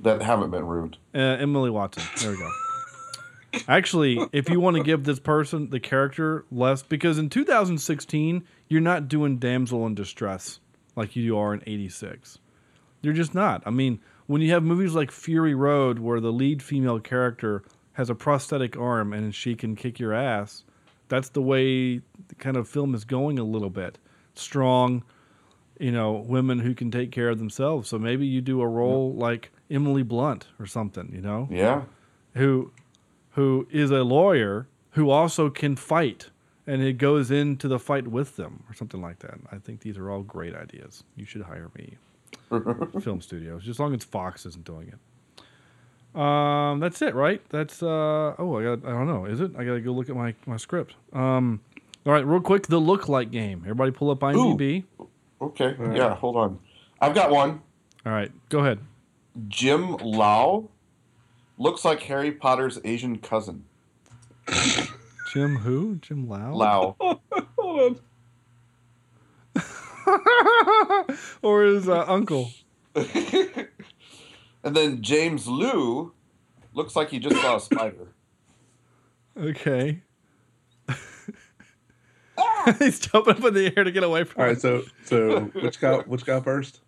that haven't been ruined. Uh, Emily Watson. There we go. Actually, if you want to give this person the character less, because in 2016 you're not doing damsel in distress like you are in '86. You're just not. I mean, when you have movies like Fury Road, where the lead female character has a prosthetic arm and she can kick your ass, that's the way the kind of film is going a little bit. Strong, you know, women who can take care of themselves. So maybe you do a role like Emily Blunt or something, you know? Yeah. Who who is a lawyer who also can fight and it goes into the fight with them or something like that. I think these are all great ideas. You should hire me. Film studios, just as long as Fox isn't doing it. Um, that's it, right? That's uh oh, I got I don't know, is it? I gotta go look at my my script. Um, all right, real quick, the look like game. Everybody, pull up IMDb. Okay. Yeah. Hold on. I've got one. All right, go ahead. Jim Lau looks like Harry Potter's Asian cousin. Jim who? Jim Lau. Lau. Hold on. or his uh, uncle. And then James Lew looks like he just saw a spider. Okay. He's jumping up in the air to get away from. All right, it. so so which guy which guy first?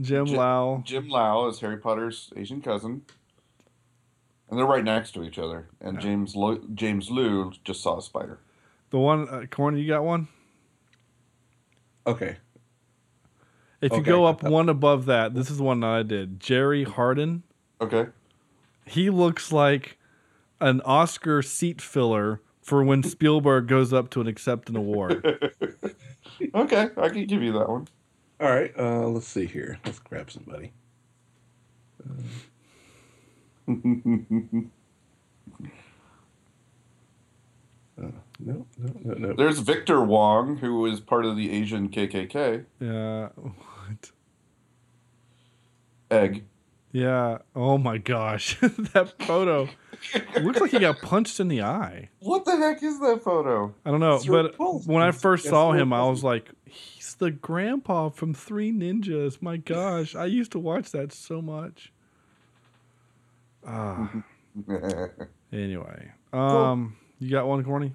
Jim Lau. Jim Lau is Harry Potter's Asian cousin. And they're right next to each other. And James Lu, James Lew just saw a spider. The one, uh, Corny, you got one? Okay. If you go up one above that, this is the one that I did. Jerry Hardin. Okay. He looks like an Oscar seat filler for when Spielberg goes up to an accept an award. Okay, I can give you that one. All right, uh, let's see here. Let's grab somebody. Uh, no, no, no, no. There's Victor Wong, who is part of the Asian KKK. yeah. What? Egg. Yeah. Oh my gosh. that photo looks like he got punched in the eye. What the heck is that photo? I don't know, It's but when I first saw him, I was like, he's the grandpa from Three Ninjas. My gosh, I used to watch that so much. Ah. anyway, um, you got one, Corny?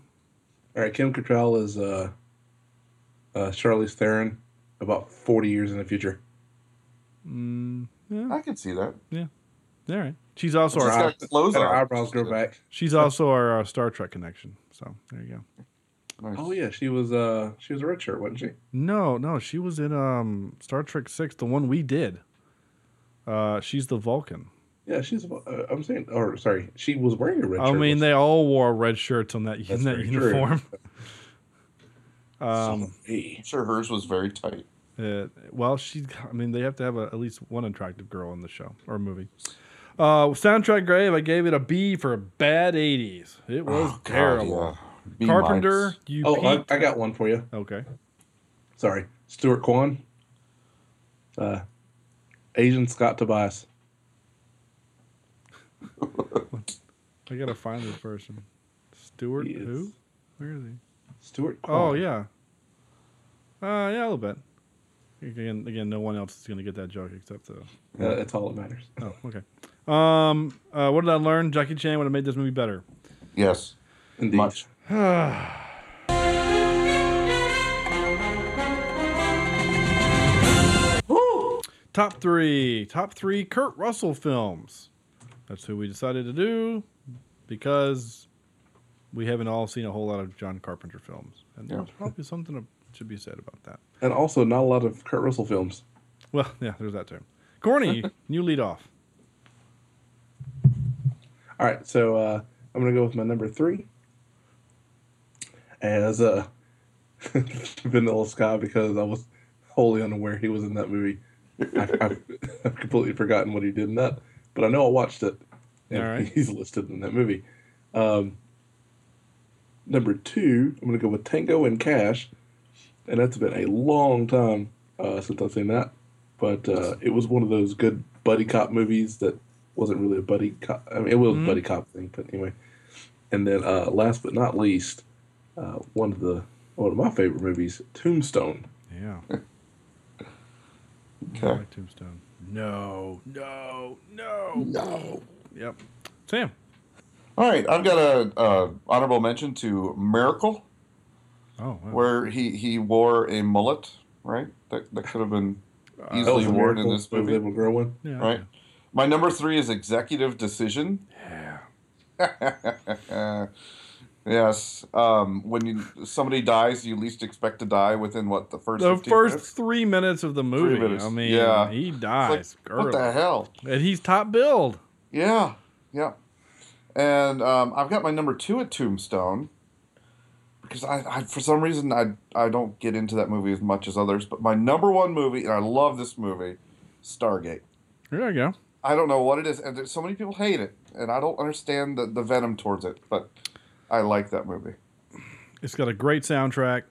All right, Kim Cattrall is uh, uh, Charlize Theron, about forty years in the future. Mm, yeah, I can see that. yeah. All right. She's also She's our got clothes her eyebrows grow back. she's also our uh, Star Trek connection. So there you go. Nice. Oh yeah, she was uh she was a red shirt, wasn't she? No, no, she was in um Star Trek Six, the one we did. Uh, she's the Vulcan. Yeah, she's. Uh, I'm saying, or sorry, she was wearing a red I shirt. I mean, they all wore red shirts on that, in that uniform. um, Hey, I'm sure hers was very tight. uh, well, she. I mean, they have to have a, at least one attractive girl in the show or movie. Uh, soundtrack grade. I gave it a B for bad '80s. It was Oh, God, terrible. yeah. B Carpenter, minus. you. oh, I, peaked- I got one for you. Okay. Sorry, Stuart Quan. Uh, Asian Scott Tobias. I gotta find this person. Stuart He is- who? Where is he? Stuart. Quan. Oh yeah. Uh, yeah, a little bit. Again, again, no one else is gonna get that joke except the. Uh, that's all that matters. Oh, okay. Um, uh, what did I learn? Jackie Chan would have made this movie better. Yes. Indeed. Much. Top three, top three Kurt Russell films. That's who we decided to do because we haven't all seen a whole lot of John Carpenter films, and Yeah. there's probably something that should be said about that. And also, not a lot of Kurt Russell films. Well, yeah, there's that too. Corny, you lead off. All right, so uh, I'm gonna go with my number three as uh, Vanilla Sky because I was wholly unaware he was in that movie. I, I've, I've completely forgotten what he did in that, but I know I watched it, and right. he's listed in that movie. Um, number two, I'm gonna go with Tango and Cash, and that's been a long time uh, since I've seen that. but uh, it was one of those good buddy cop movies that wasn't really a buddy cop. I mean, it was Mhm. a buddy cop thing, but anyway. And then, uh, last but not least, uh, one of the one of my favorite movies, Tombstone. Yeah. Okay. I like Tombstone. No, no, no, no. Yep. Sam. All right, I've got a, a honorable mention to Miracle, Oh, wow. where he, he wore a mullet, right? That that could have been easily a worn in this the movie. little girl one. Yeah, right. My number three is Executive Decision. Yeah. yes. Um, when you somebody dies, you least expect to die within what the first the first minutes? three minutes of the movie. I mean, Yeah. he dies. like, what the hell? And he's top billed. Yeah, yeah. And um, I've got my number two at Tombstone because I, I, for some reason, I I don't get into that movie as much as others. But my number one movie, and I love this movie, Stargate. There you go. I don't know what it is, and there's so many people hate it, and I don't understand the, the venom towards it. But I like that movie. It's got a great soundtrack.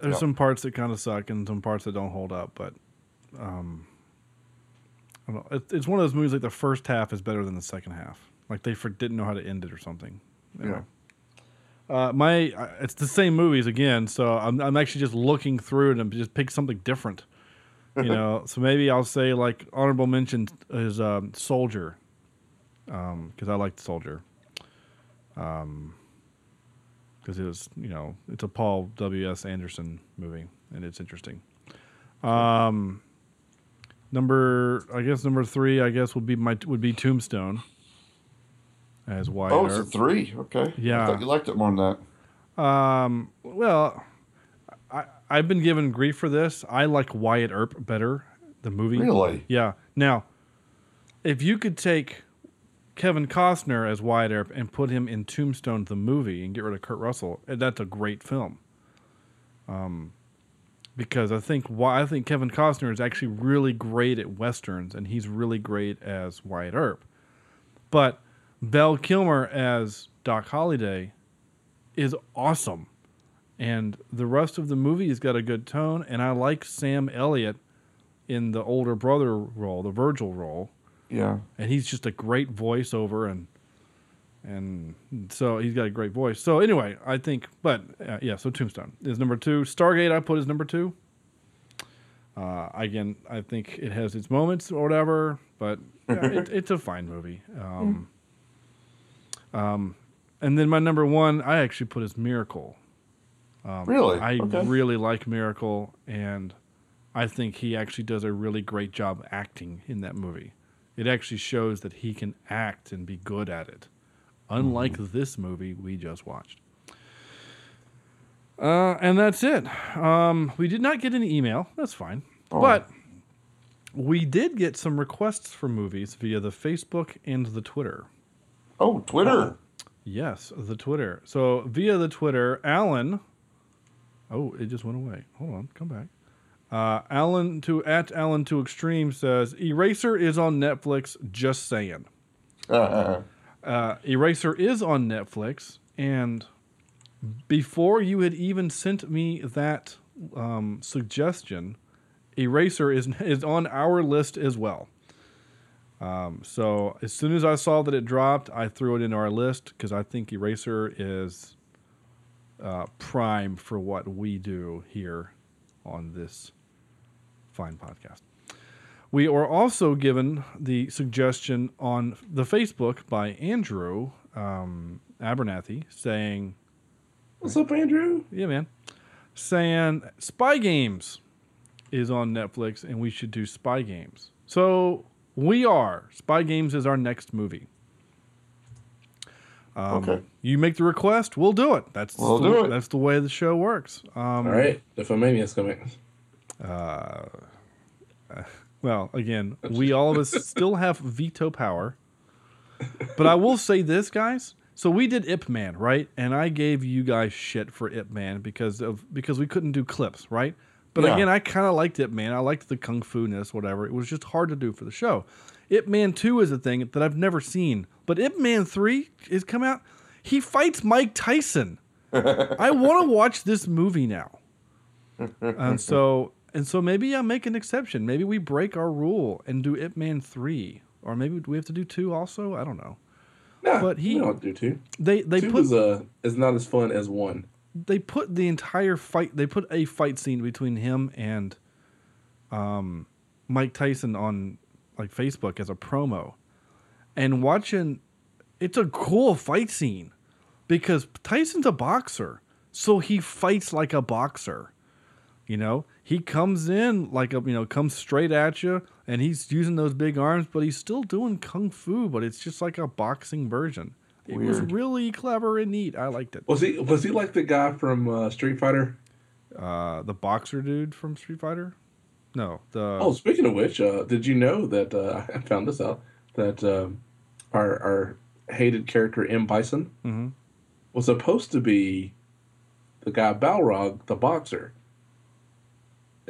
There's Yep. some parts that kind of suck and some parts that don't hold up, but um, I don't know. It, it's one of those movies like the first half is better than the second half. Like they for, didn't know how to end it or something. Anyway. Uh, my uh, it's the same movies again, so I'm I'm actually just looking through it and just pick something different. You know, so maybe I'll say like honorable mention is um, Soldier, because I liked Soldier. Um, because it was you know it's a Paul W S Anderson movie and it's interesting. Um, number I guess number three I guess would be my would be Tombstone. As Wyatt oh, it's a three. Okay. Yeah. I thought you liked it more than that. Um, well, I I've been given grief for this. I like Wyatt Earp better, the movie. Really? Yeah. Now, if you could take Kevin Costner as Wyatt Earp and put him in Tombstone the movie and get rid of Kurt Russell, that's a great film. Um, because I think why I think Kevin Costner is actually really great at westerns and he's really great as Wyatt Earp. But Val Kilmer as Doc Holliday is awesome. And the rest of the movie has got a good tone. And I like Sam Elliott in the older brother role, the Virgil role. Yeah. And he's just a great voiceover and and so he's got a great voice. So anyway, I think, but uh, yeah, so Tombstone is number two. Stargate I put as number two. Uh, again, I think it has its moments or whatever, but yeah, it, it's a fine movie. Um, um, and then my number one, I actually put as Miracle. Um, Really? I Okay. really like Miracle, and I think he actually does a really great job acting in that movie. It actually shows that he can act and be good at it, unlike this movie we just watched. Uh, and that's it. Um, we did not get any email. That's fine. Oh. But we did get some requests for movies via the Facebook and the Twitter. Oh, Twitter. Yes, the Twitter. So via the Twitter, Alan. Oh, it just went away. Hold on, come back. Uh, Alan to at Alan to Extreme says Eraser is on Netflix. Just saying. Uh, Uh, Eraser is on Netflix, and before you had even sent me that um, suggestion, Eraser is is on our list as well. Um, so as soon as I saw that it dropped, I threw it into our list because I think Eraser is uh, prime for what we do here on this fine podcast. We are also given the suggestion on the Facebook by Andrew um, Abernathy saying, What's up, Andrew? Yeah, man. Saying Spy Games is on Netflix and we should do Spy Games. So we are. Spy Games is our next movie. Um, Okay. You make the request, we'll do it. That's We'll the, do it. That's the way the show works. Um, All right, the Femania's coming. Uh, uh, well, again, we all of us still have veto power. But I will say this, guys. So we did Ip Man, right? And I gave you guys shit for Ip Man because of because we couldn't do clips, right? But Yeah. again, I kind of liked Ip Man. I liked the kung fu ness, whatever. It was just hard to do for the show. Ip Man Two is a thing that I've never seen, but Ip Man Three is come out. He fights Mike Tyson. I want to watch this movie now. and so And so maybe I make an exception. Maybe we break our rule and do Ip Man three, or maybe we have to do two also. I don't know. Nah, but he don't do two. They they two put is uh is not as fun as one. they put the entire fight. They put a fight scene between him and um, Mike Tyson on like Facebook as a promo, and watching. It's a cool fight scene because Tyson's a boxer, so he fights like a boxer. You know, he comes in like a you know comes straight at you, and he's using those big arms, but he's still doing kung fu, but it's just like a boxing version. It was really clever and neat. I liked it. Was he was he like the guy from uh, Street Fighter? Uh, the boxer dude from Street Fighter? No, the Oh, speaking of which, uh, did you know that uh, I found this out that um, our our hated character M Bison Mhm. was supposed to be the guy Balrog, the boxer,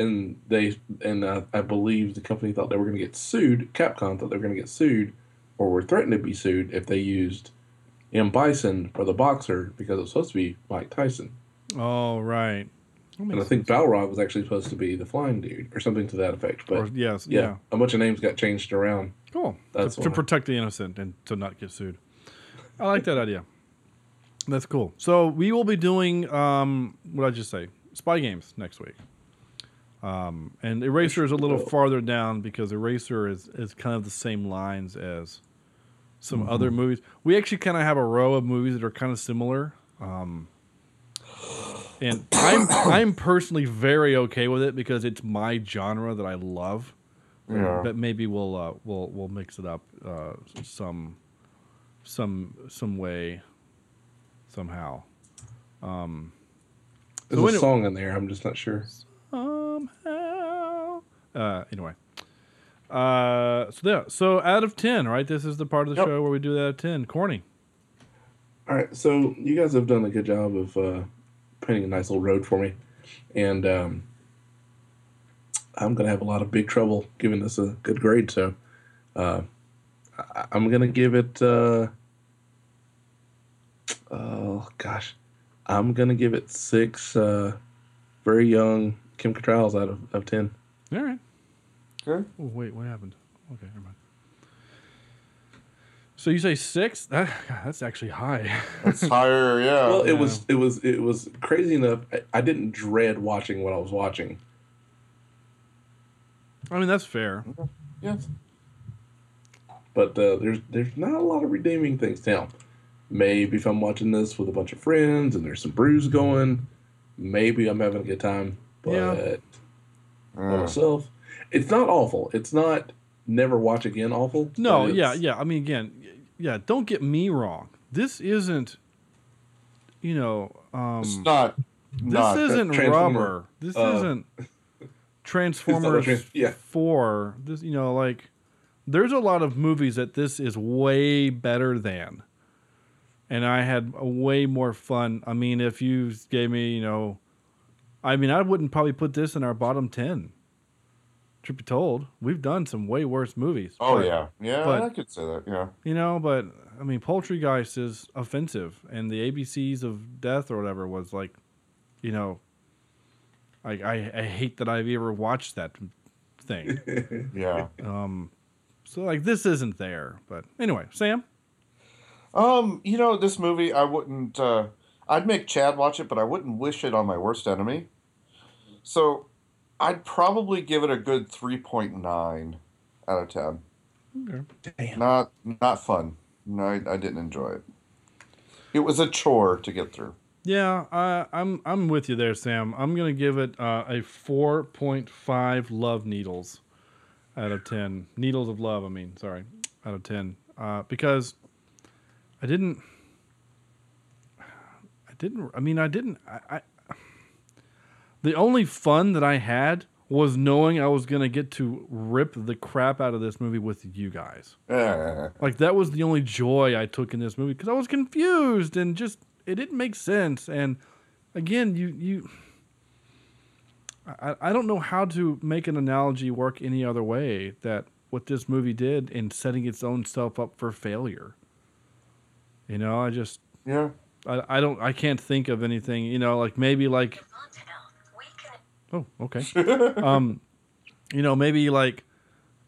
and they and uh, I believe the company thought they were going to get sued. Capcom thought they were going to get sued, or were threatened to be sued if they used M Bison for the boxer because it was supposed to be Mike Tyson. Oh right. And I think Balrog was actually supposed to be the flying dude or something to that effect. But Or- yes, yeah, yeah. a bunch of names got changed around. Cool. That's to, to protect the innocent and to not get sued. I like that idea. That's cool. So we will be doing um, what did I just say? Spy games next week. Um, and Eraser is a little farther down because Eraser is, is kind of the same lines as some Mhm. other movies. We actually kind of have a row of movies that are kind of similar. Um, and I'm I'm personally very okay with it because it's my genre that I love. Yeah. But maybe we'll uh, we'll we'll mix it up uh, some some some way somehow. Um, There's so a anyway- song in there. I'm just not sure. Somehow. Uh, anyway. Uh, so yeah. So out of ten, right? This is the part of the Yep. show where we do that out of ten. Corny. All right, so you guys have done a good job of uh, painting a nice little road for me, and um, I'm gonna have a lot of big trouble giving this a good grade. So uh, I- I'm gonna give it. Uh, oh gosh, I'm gonna give it six. Uh, very young Kim Cattralls out of, of ten. All right. Okay. Oh wait, what happened? Okay, never mind. So you say six? That, God, that's actually high. That's higher, yeah. Well, it was it was it was crazy enough. I, I didn't dread watching what I was watching. I mean, that's fair. Yes. but uh, there's there's not a lot of redeeming things now. Maybe if I'm watching this with a bunch of friends and there's some brews going, maybe I'm having a good time. But Yeah. by myself, it's not awful. It's not never watch again awful. No, yeah, yeah. I mean, again, yeah. Don't get me wrong. This isn't, you know, um, It's not. This not isn't rubber. This uh, isn't Transformers trans- yeah. Four. This, you know, like there's a lot of movies that this is way better than, and I had a way more fun. I mean, if you gave me, you know, I mean, I wouldn't probably put this in our bottom ten. Truth be told, we've done some way worse movies. Oh but- yeah, yeah. but- I could say that. Yeah. you know, but I mean, Poultrygeist is offensive, and the ABCs of Death or whatever was like, you know, I I, I hate that I've ever watched that thing. Yeah. um, so like this isn't there, but anyway, Sam. Um, you know, this movie, I wouldn't. Uh, I'd make Chad watch it, but I wouldn't wish it on my worst enemy. So, I'd probably give it a good three point nine out of ten. Okay. Not not fun. No, I, I didn't enjoy it. It was a chore to get through. Yeah, I, I'm I'm with you there, Sam. I'm gonna give it uh, a four point five love needles out of ten. Needles of love, I mean, sorry, out of ten. Uh, because I didn't, didn't. I mean, I didn't. I, I the only fun that I had was knowing I was gonna get to rip the crap out of this movie with you guys. Like that was the only joy I took in this movie because I was confused and just it didn't make sense. And again, you you, I I don't know how to make an analogy work any other way that what this movie did in setting its own self up for failure. You know, I just Yeah. I I don't I can't think of anything. You know, like maybe like Oh, okay. um, you know, maybe like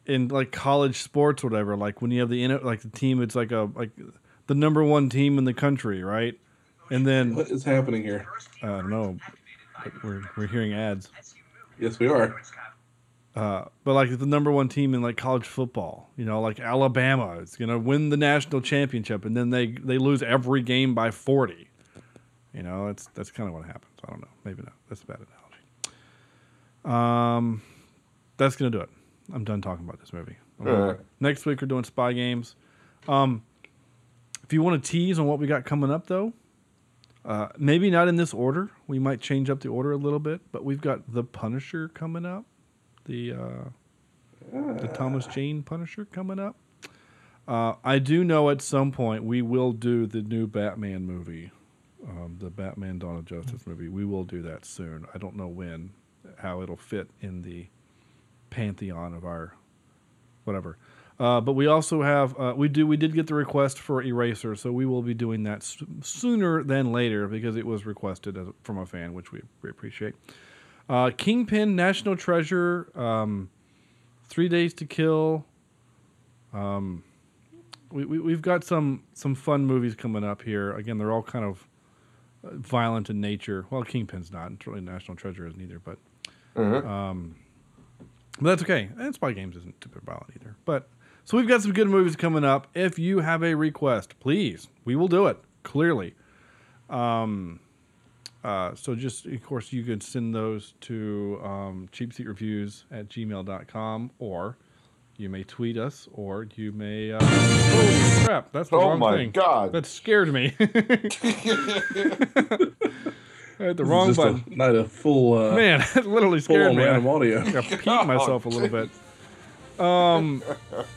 in like college sports, or whatever. Like when you have the in- like the team, it's like a like the number one team in the country, right? And then What is happening here? I don't know. We're we're hearing ads. Yes, we are. Uh, but like the number one team in like college football, you know, like Alabama is gonna win the national championship, and then they they lose every game by forty. You know, that's that's kind of what happens. I don't know. Maybe not. That's a bad analogy. Um, that's gonna do it. I'm done talking about this movie. Alright. Next week we're doing spy games. Um, if you want to tease on what we got coming up, though, uh, maybe not in this order. We might change up the order a little bit, but we've got the Punisher coming up, the uh, the Thomas Jane Punisher coming up. Uh, I do know at some point we will do the new Batman movie, um, the Batman Dawn of Justice movie. We will do that soon. I don't know when, how it'll fit in the pantheon of our whatever. Uh, but we also have uh, we do we did get the request for Eraser, so we will be doing that s- sooner than later because it was requested as, from a fan, which we, we appreciate. Uh, Kingpin, National Treasure, um, Three Days to Kill. Um, we, we we've got some some fun movies coming up here. Again, they're all kind of uh, violent in nature. Well, Kingpin's not, and certainly National Treasure isn't either, but. Um, but that's okay. And Spy Games isn't super violent either. But so we've got some good movies coming up. If you have a request, please, we will do it. Clearly. Um, uh, so just of course you can send those to um, cheapseatreviews at gmail.com or you may tweet us or you may uh, oh crap that's the Oh wrong my thing. God. that scared me. I hit the This is wrong just a- button. not a full, uh, man it literally scared full-on me. random I- audio. I peed myself a little bit um,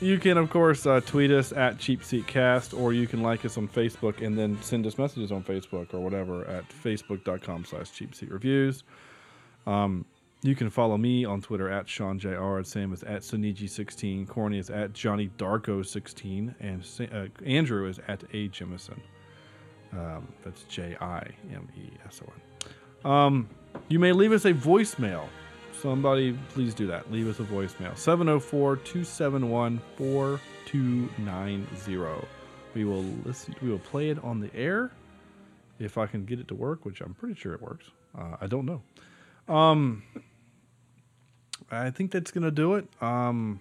you can of course uh, tweet us at Cheap Seat Cast, or you can like us on Facebook and then send us messages on Facebook or whatever at facebook.com/slash Cheap Seat Reviews. Um, you can follow me on Twitter at Sean Jr. Sam is at Suniji16. Corny is at Johnny Darko16, and uh, Andrew is at A Jemison. Um, that's J I M E S O N. Um, you may leave us a voicemail. Somebody, please do that. Leave us a voicemail. 704 271 4290. We will listen, we will play it on the air if I can get it to work, which I'm pretty sure it works. Uh, I don't know. Um, I think that's going to do it. Um,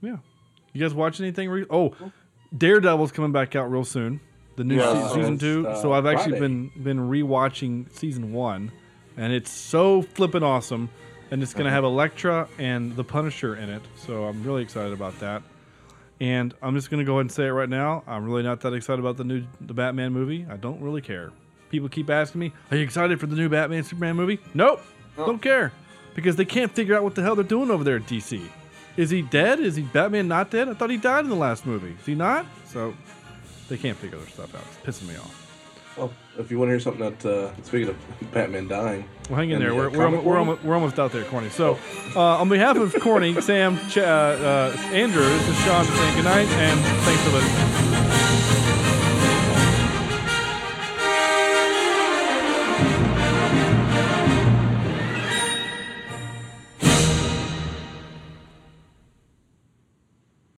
yeah. You guys watch anything? Re- oh, Daredevil's coming back out real soon. The new Yeah, se- season two. uh, so I've actually Friday. been been rewatching season one, and it's so flippin' awesome. And it's gonna uh-huh. have Elektra and the Punisher in it, so I'm really excited about that. And I'm just gonna go ahead and say it right now. I'm really not that excited about the new the Batman movie. I don't really care. People keep asking me, "Are you excited for the new Batman Superman movie?" Nope, don't care, because they can't figure out what the hell they're doing over there at DC. Is he dead? Is he Batman not dead? I thought he died in the last movie. Is he not? So they can't figure their stuff out. It's pissing me off. Well, if you want to hear something that, uh, speaking of Batman dying, Well, hang in there. the, We're, uh, we're, almost, we're, almost, we're almost out there, Corny. So, uh, on behalf of Corny, Sam, Ch- uh, uh, Andrew, this is Sean saying goodnight, and thanks for listening.